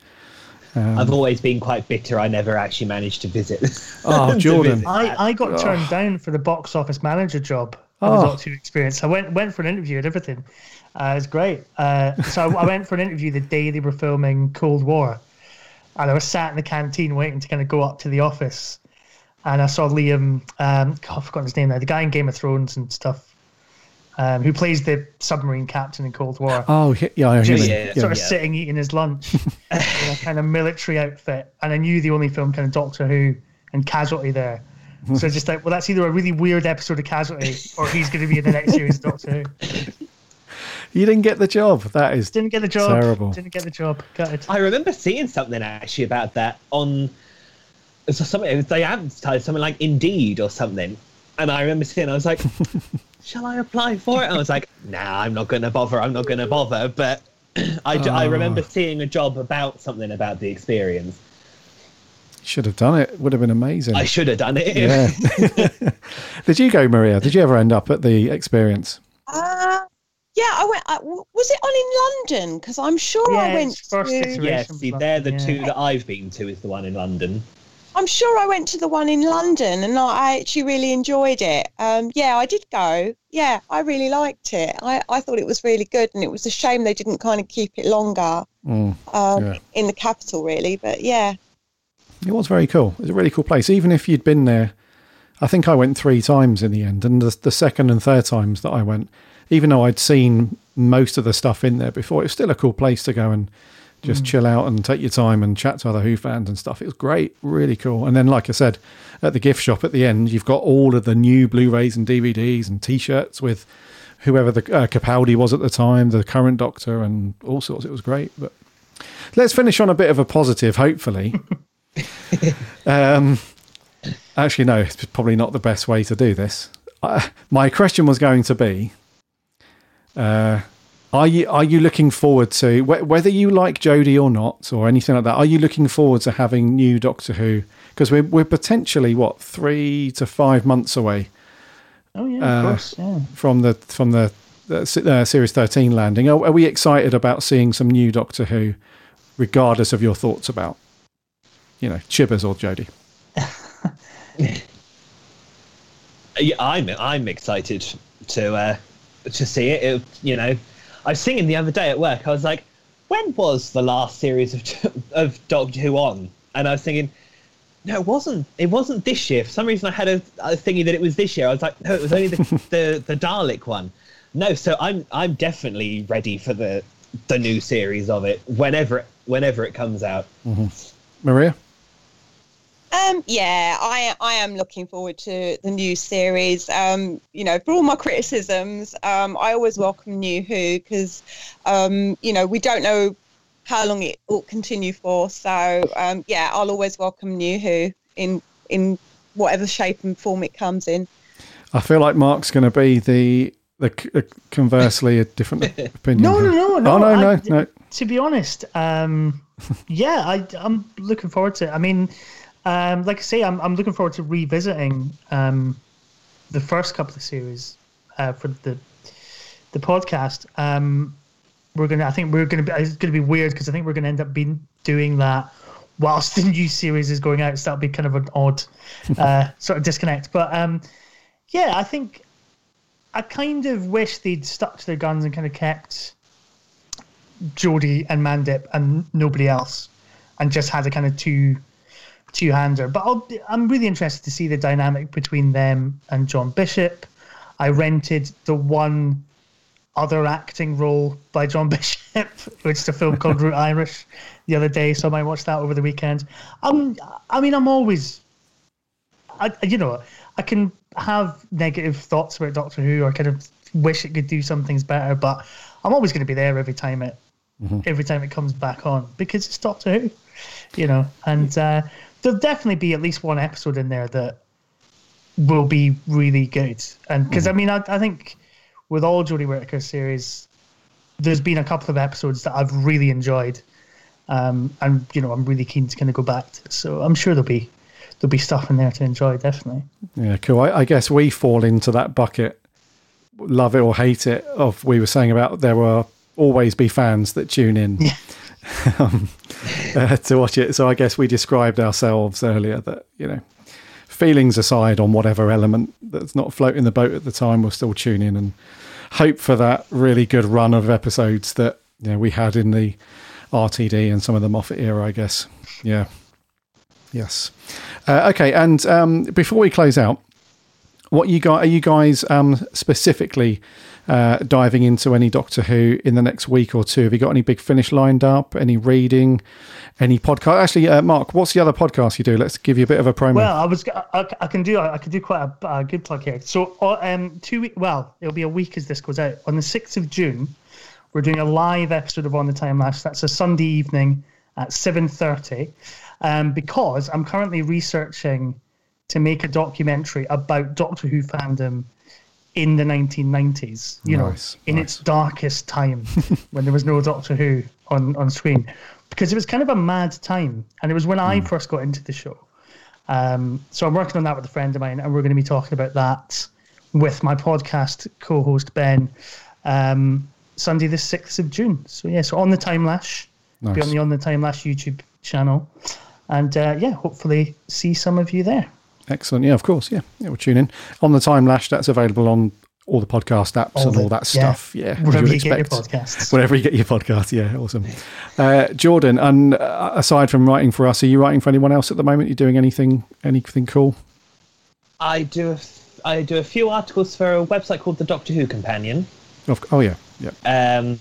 Um,
I've always been quite bitter. I never actually managed to visit.
Oh, Jordan.
visit
I. I got
Oh.
turned down for the box office manager job for
Oh.
the Doctor Who experience. I went went for an interview and everything. Uh, it was great. Uh, so I went for an interview the day they were filming Cold War, and I was sat in the canteen waiting to kind of go up to the office, and I saw Liam. Um, God, I've forgotten his name now. The guy in Game of Thrones and stuff. Um, who plays the submarine captain in Cold War?
Oh, he- yeah, I know
just
him.
sort of
Yeah.
sitting eating his lunch in a kind of military outfit, and I knew the only film kind of Doctor Who and Casualty there. So just like, well, that's either a really weird episode of Casualty, or he's going to be in the next series of Doctor Who.
You didn't get the job. That is
Didn't get the job.
Terrible.
Didn't get the job. Got it.
I remember seeing something actually about that on something they advertised something like Indeed or something, and I remember seeing. I was like, "Shall I apply for it?" And I was like, "Nah, I'm not going to bother. I'm not going to bother." But I, d- I
Oh.
remember seeing a job about something about the experience.
Should have done it. Would have been amazing.
I should have done it.
Yeah. Did you go, Maria? Did you ever end up at the experience?
Uh, yeah, I went. I, w- was it on in London? Because I'm sure I went to.
yeah, see, they're the two that I've been to. Is the one in London.
I'm sure I went to the one in London, and I actually really enjoyed it. Um, yeah, I did go. Yeah, I really liked it. I, I thought it was really good, and it was a shame they didn't kind of keep it longer
Mm,
um,
yeah.
in the capital, really. But yeah,
It was very cool. It was a really cool place. Even if you'd been there, I think I went three times in the end. And the, the second and third times that I went, even though I'd seen most of the stuff in there before, it was still a cool place to go and just
Mm.
chill out and take your time and chat to other Who fans and stuff. It was great, really cool. And then, like I said, at the gift shop at the end, you've got all of the new Blu-rays and DVDs and T-shirts with whoever the uh, Capaldi was at the time, the current Doctor, and all sorts. It was great. But let's finish on a bit of a positive, hopefully. um, actually, no, it's probably not the best way to do this. Uh, my question was going to be: uh, Are you are you looking forward to wh- whether you like Jodie or not, or anything like that? Are you looking forward to having new Doctor Who? Because we're we're potentially what three to five months away
Oh yeah, of
uh,
course. Yeah.
from the from the uh, series thirteen landing. Are, are we excited about seeing some new Doctor Who, regardless of your thoughts about, you know, Chibbers or Jodie?
Yeah, I'm I'm excited to uh, to see it. it. You know, I was thinking the other day at work. I was like, when was the last series of of Doctor Who on? And I was thinking, no, it wasn't. It wasn't this year. For some reason, I had a, a thingy that it was this year. I was like, no, it was only the the, the Dalek one. No, so I'm I'm definitely ready for the the new series of it whenever it, whenever it comes out. Mm-hmm.
Maria.
Um, yeah, I I am looking forward to the new series. Um, you know, for all my criticisms, um, I always welcome New Who because, um, you know, we don't know how long it will continue for. So um, yeah, I'll always welcome New Who in in whatever shape and form it comes in.
I feel like Mark's going to be the the uh, conversely a different opinion.
No, no, no, no.
Oh no,
I-
no, no.
To be honest, um, yeah, I, I'm looking forward to. it. I mean, um, like I say, I'm I'm looking forward to revisiting um, the first couple of series uh, for the the podcast. Um, we're gonna, I think we're gonna be. It's gonna be weird because I think we're gonna end up being doing that whilst the new series is going out. So that'll be kind of an odd uh, sort of disconnect. But um, yeah, I think I kind of wish they'd stuck to their guns and kind of kept Jodie and Mandip and nobody else, and just had a kind of two two hander. But I'll, I'm really interested to see the dynamic between them and John Bishop. I rented the one other acting role by John Bishop, which is a film called Route Irish, the other day, so I might watch that over the weekend. Um, I mean, I'm always, I, you know, I can have negative thoughts about Doctor Who or kind of wish it could do some things better, but I'm always going to be there every time it every time it comes back on because it's Doctor Who, you know. And uh, there'll definitely be at least one episode in there that will be really good. And because I mean, I, I think with all Jodie Whittaker series, there's been a couple of episodes that I've really enjoyed, um, and you know, I'm really keen to kind of go back to. So I'm sure there'll be there'll be stuff in there to enjoy. Definitely.
Yeah, cool. I, I guess we fall into that bucket, love it or hate it. Of we were saying about there will always be fans that tune in.
Yeah.
um, uh, to watch it. So I guess we described ourselves earlier that you know, feelings aside on whatever element that's not floating the boat at the time, we'll still tune in and hope for that really good run of episodes that you know we had in the RTD and some of the Moffat era. I guess. Yeah. Yes. Uh, okay. And um, before we close out, what you got? Are you guys um, specifically? Uh, diving into any Doctor Who in the next week or two. Have you got any big finish lined up? Any reading? Any podcast? Actually, uh, Mark, what's the other podcast you do? Let's give you a bit of a promo.
Well, I was I, I can do I can do quite a, a good plug here. So, uh, um, two week. Well, it'll be a week as this goes out on the sixth of June. We're doing a live episode of On the Time Lash. That's a Sunday evening at seven thirty. Um, because I'm currently researching to make a documentary about Doctor Who fandom in the 1990s, you
nice,
know, in
nice.
its darkest time when there was no Doctor Who on, on screen. Because it was kind of a mad time. And it was when I first got into the show. Um, so I'm working on that with a friend of mine, and we're going to be talking about that with my podcast co host, Ben, um, Sunday, the 6th of June. So, yeah, so on the Time Lash,
Nice.
be on the On the Time Lash YouTube channel. And uh, yeah, hopefully see some of you there.
Excellent. Yeah, of course. Yeah, yeah. We'll tune in on the Time Lash. That's available on all the podcast apps
All
and
the-
all that stuff. Yeah, as
Wherever
you'd
you get your
expect.
podcasts.
Wherever you get your podcast. Yeah, awesome. Uh, Jordan, and uh, aside from writing for us, are you writing for anyone else at the moment? You're doing anything? Anything cool?
I do a, f- I do a few articles for a website called the Doctor Who Companion.
Of, oh yeah, yeah.
Um,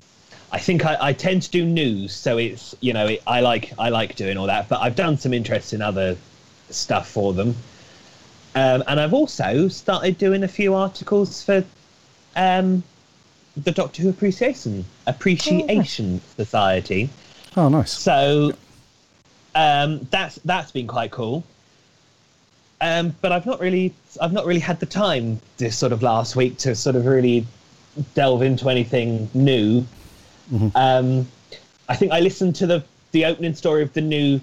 I think I, I tend to do news, so it's you know it, I like I like doing all that. But I've done some interesting other stuff for them, um, and I've also started doing a few articles for um, the Doctor Who Appreciation Appreciation Society.
Oh, nice.
So um, that's that's been quite cool. Um, but I've not really I've not really had the time this sort of last week to sort of really delve into anything new. Um, I think I listened to the the opening story of the new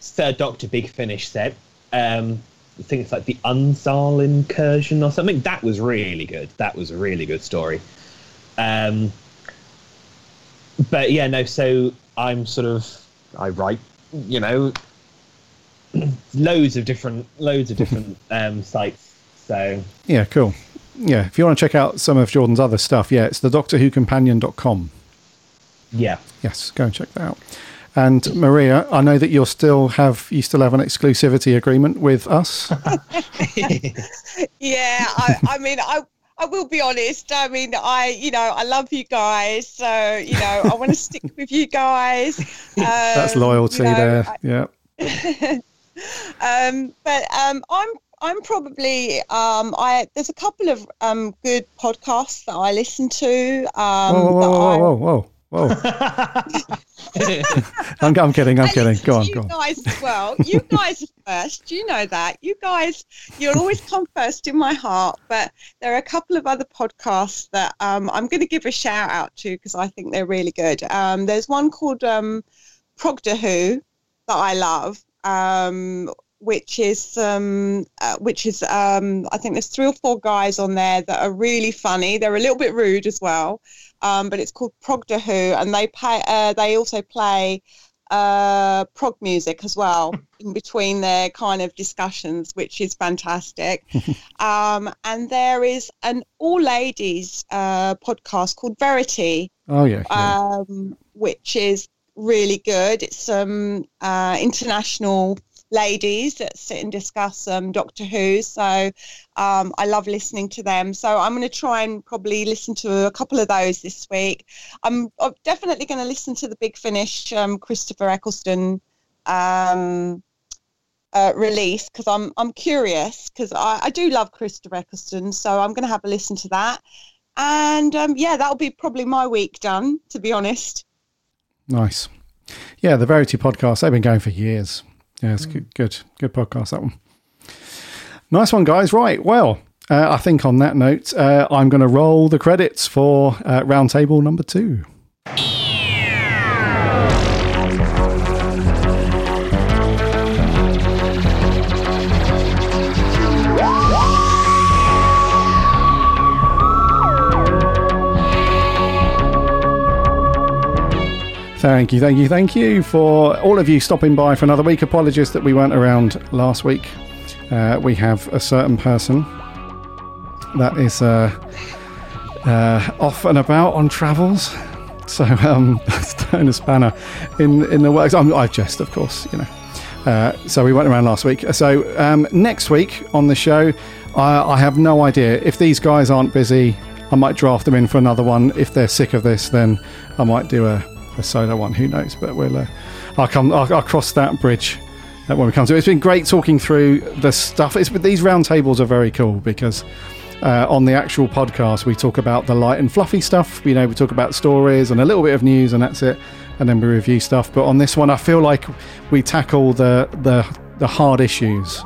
Third Doctor Big Finish set. Um, I think it's like the Unzal incursion or something. That was really good. That was a really good story. Um, but yeah, no. So I'm sort of I write, you know, loads of different loads of different um, sites. So
Yeah, cool. Yeah, if you want to check out some of Jordan's other stuff, yeah, it's the Doctor Who Companion.com.
yeah,
Yes, go and check that out. And Maria, I know that you'll still have you still have an exclusivity agreement with us.
yeah, I, I mean, I I will be honest. I mean, I you know I love you guys, so you know I want to stick with you guys. Um,
That's loyalty
you know,
there. yeah.
um, but um, I'm I'm probably um, I there's a couple of um, good podcasts that I listen to. Um,
Whoa, whoa,
that
whoa, whoa, whoa, whoa, whoa. I'm, I'm kidding. I'm kidding. Go on,
you
go on.
guys well. You guys are first. You know that. You guys, you'll always come first in my heart. But there are a couple of other podcasts that um, I'm going to give a shout out to because I think they're really good. Um, there's one called um, Proctor Who that I love. Um, which is um, uh, which is um, I think there's three or four guys on there that are really funny. They're a little bit rude as well, um, but it's called Proctor Who, and they pay. Uh, they also play uh, prog music as well in between their kind of discussions, which is fantastic. um, and there is an all ladies uh, podcast called Verity,
Oh yeah. yeah.
um, which is really good. It's some uh, international ladies that sit and discuss um, Doctor Who. So um, I love listening to them. So I'm going to try and probably listen to a couple of those this week. I'm, I'm definitely going to listen to the Big Finish um, Christopher Eccleston um, uh, release because I'm I'm curious because I, I do love Christopher Eccleston. So I'm going to have a listen to that. And um, yeah, that'll be probably my week done, to be honest.
Nice. Yeah, the Verity podcast, they've been going for years. Yeah, it's good, good, good podcast, that one. Nice one, guys. Right. Well, uh, I think on that note, uh, I'm going to roll the credits for uh, roundtable number two. Thank you, thank you, thank you for all of you stopping by for another week. Apologies that we weren't around last week. Uh, we have a certain person that is uh, uh, off and about on travels. So um, throwing a spanner in in the works. I'm, I jest, of course, you know. Uh, so we went around last week. So um, next week on the show, I, I have no idea if these guys aren't busy. I might draft them in for another one. If they're sick of this, then I might do a, a solo one. Who knows? But we'll. Uh, I'll come. I'll, I'll cross that bridge uh, when we come to it. It's been great talking through the stuff. It's, but these roundtables are very cool because uh, on the actual podcast we talk about the light and fluffy stuff. You know, we talk about stories and a little bit of news, and that's it. And then we review stuff. But on this one, I feel like we tackle the the the hard issues,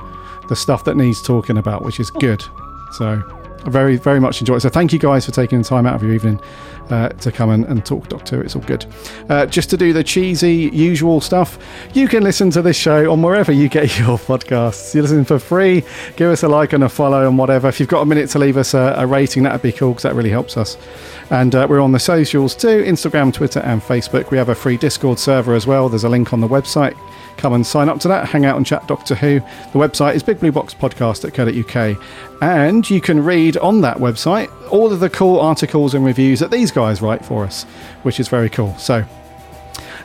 the stuff that needs talking about, which is good. So. Very, very much enjoy it. So, thank you guys for taking the time out of your evening uh, to come and, and talk Doctor. It's all good. Uh, just to do the cheesy, usual stuff, you can listen to this show on wherever you get your podcasts. You listen for free. Give us a like and a follow and whatever. If you've got a minute to leave us a, a rating, that'd be cool because that really helps us. And uh, we're on the socials too Instagram, Twitter, and Facebook. We have a free Discord server as well. There's a link on the website. Come and sign up to that. Hang out and chat Doctor Who. The website is bigblueboxpodcast.co.uk. And you can read on that website all of the cool articles and reviews that these guys write for us, which is very cool. So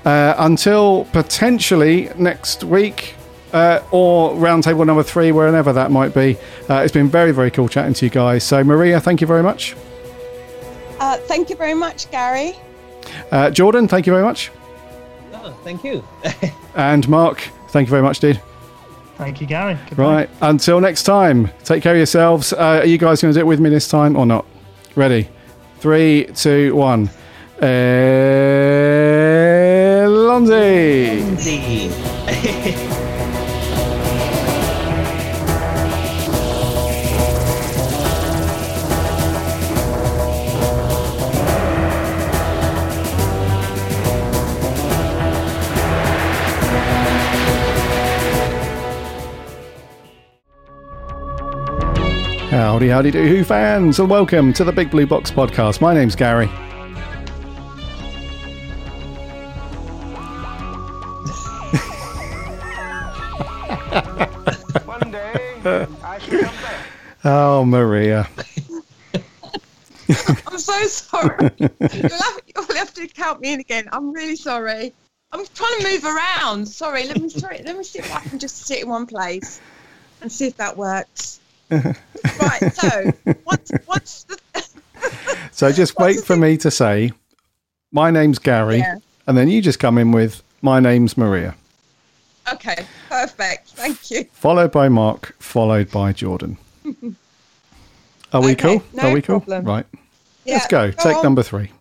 uh, until potentially next week, uh, or roundtable number three, wherever that might be. Uh, it's been very, very cool chatting to you guys. So, Maria, thank you very much.
Uh, thank you very much, Garry.
Uh, Jordan, thank you very much.
Oh, thank you.
And Mark, thank you very much, dude.
Thank you, Garry. Goodbye.
Right, until next time, take care of yourselves. Uh, are you guys going to do it with me this time or not? Ready? Three, two, one. Uh, Howdy, howdy do, Who fans, and welcome to the Big Blue Box podcast. My name's Garry.
One day, I shall come back.
Oh, Maria.
I'm so sorry. you'll, have, you'll have to count me in again. I'm really sorry. I'm trying to move around. Sorry. Let me try. Let me see if I can just sit in one place and see if that works. Right. So what's what's the
So just wait for me to say, my name's Garry,
Yeah.
and then you just come in with, my name's Maria.
okay? Perfect. Thank you.
Followed by Mark, followed by Jordan. Are we
Okay,
cool?
no
Are we cool?
problem.
Right.
Yeah,
Let's go.
go
Take
on.
number three.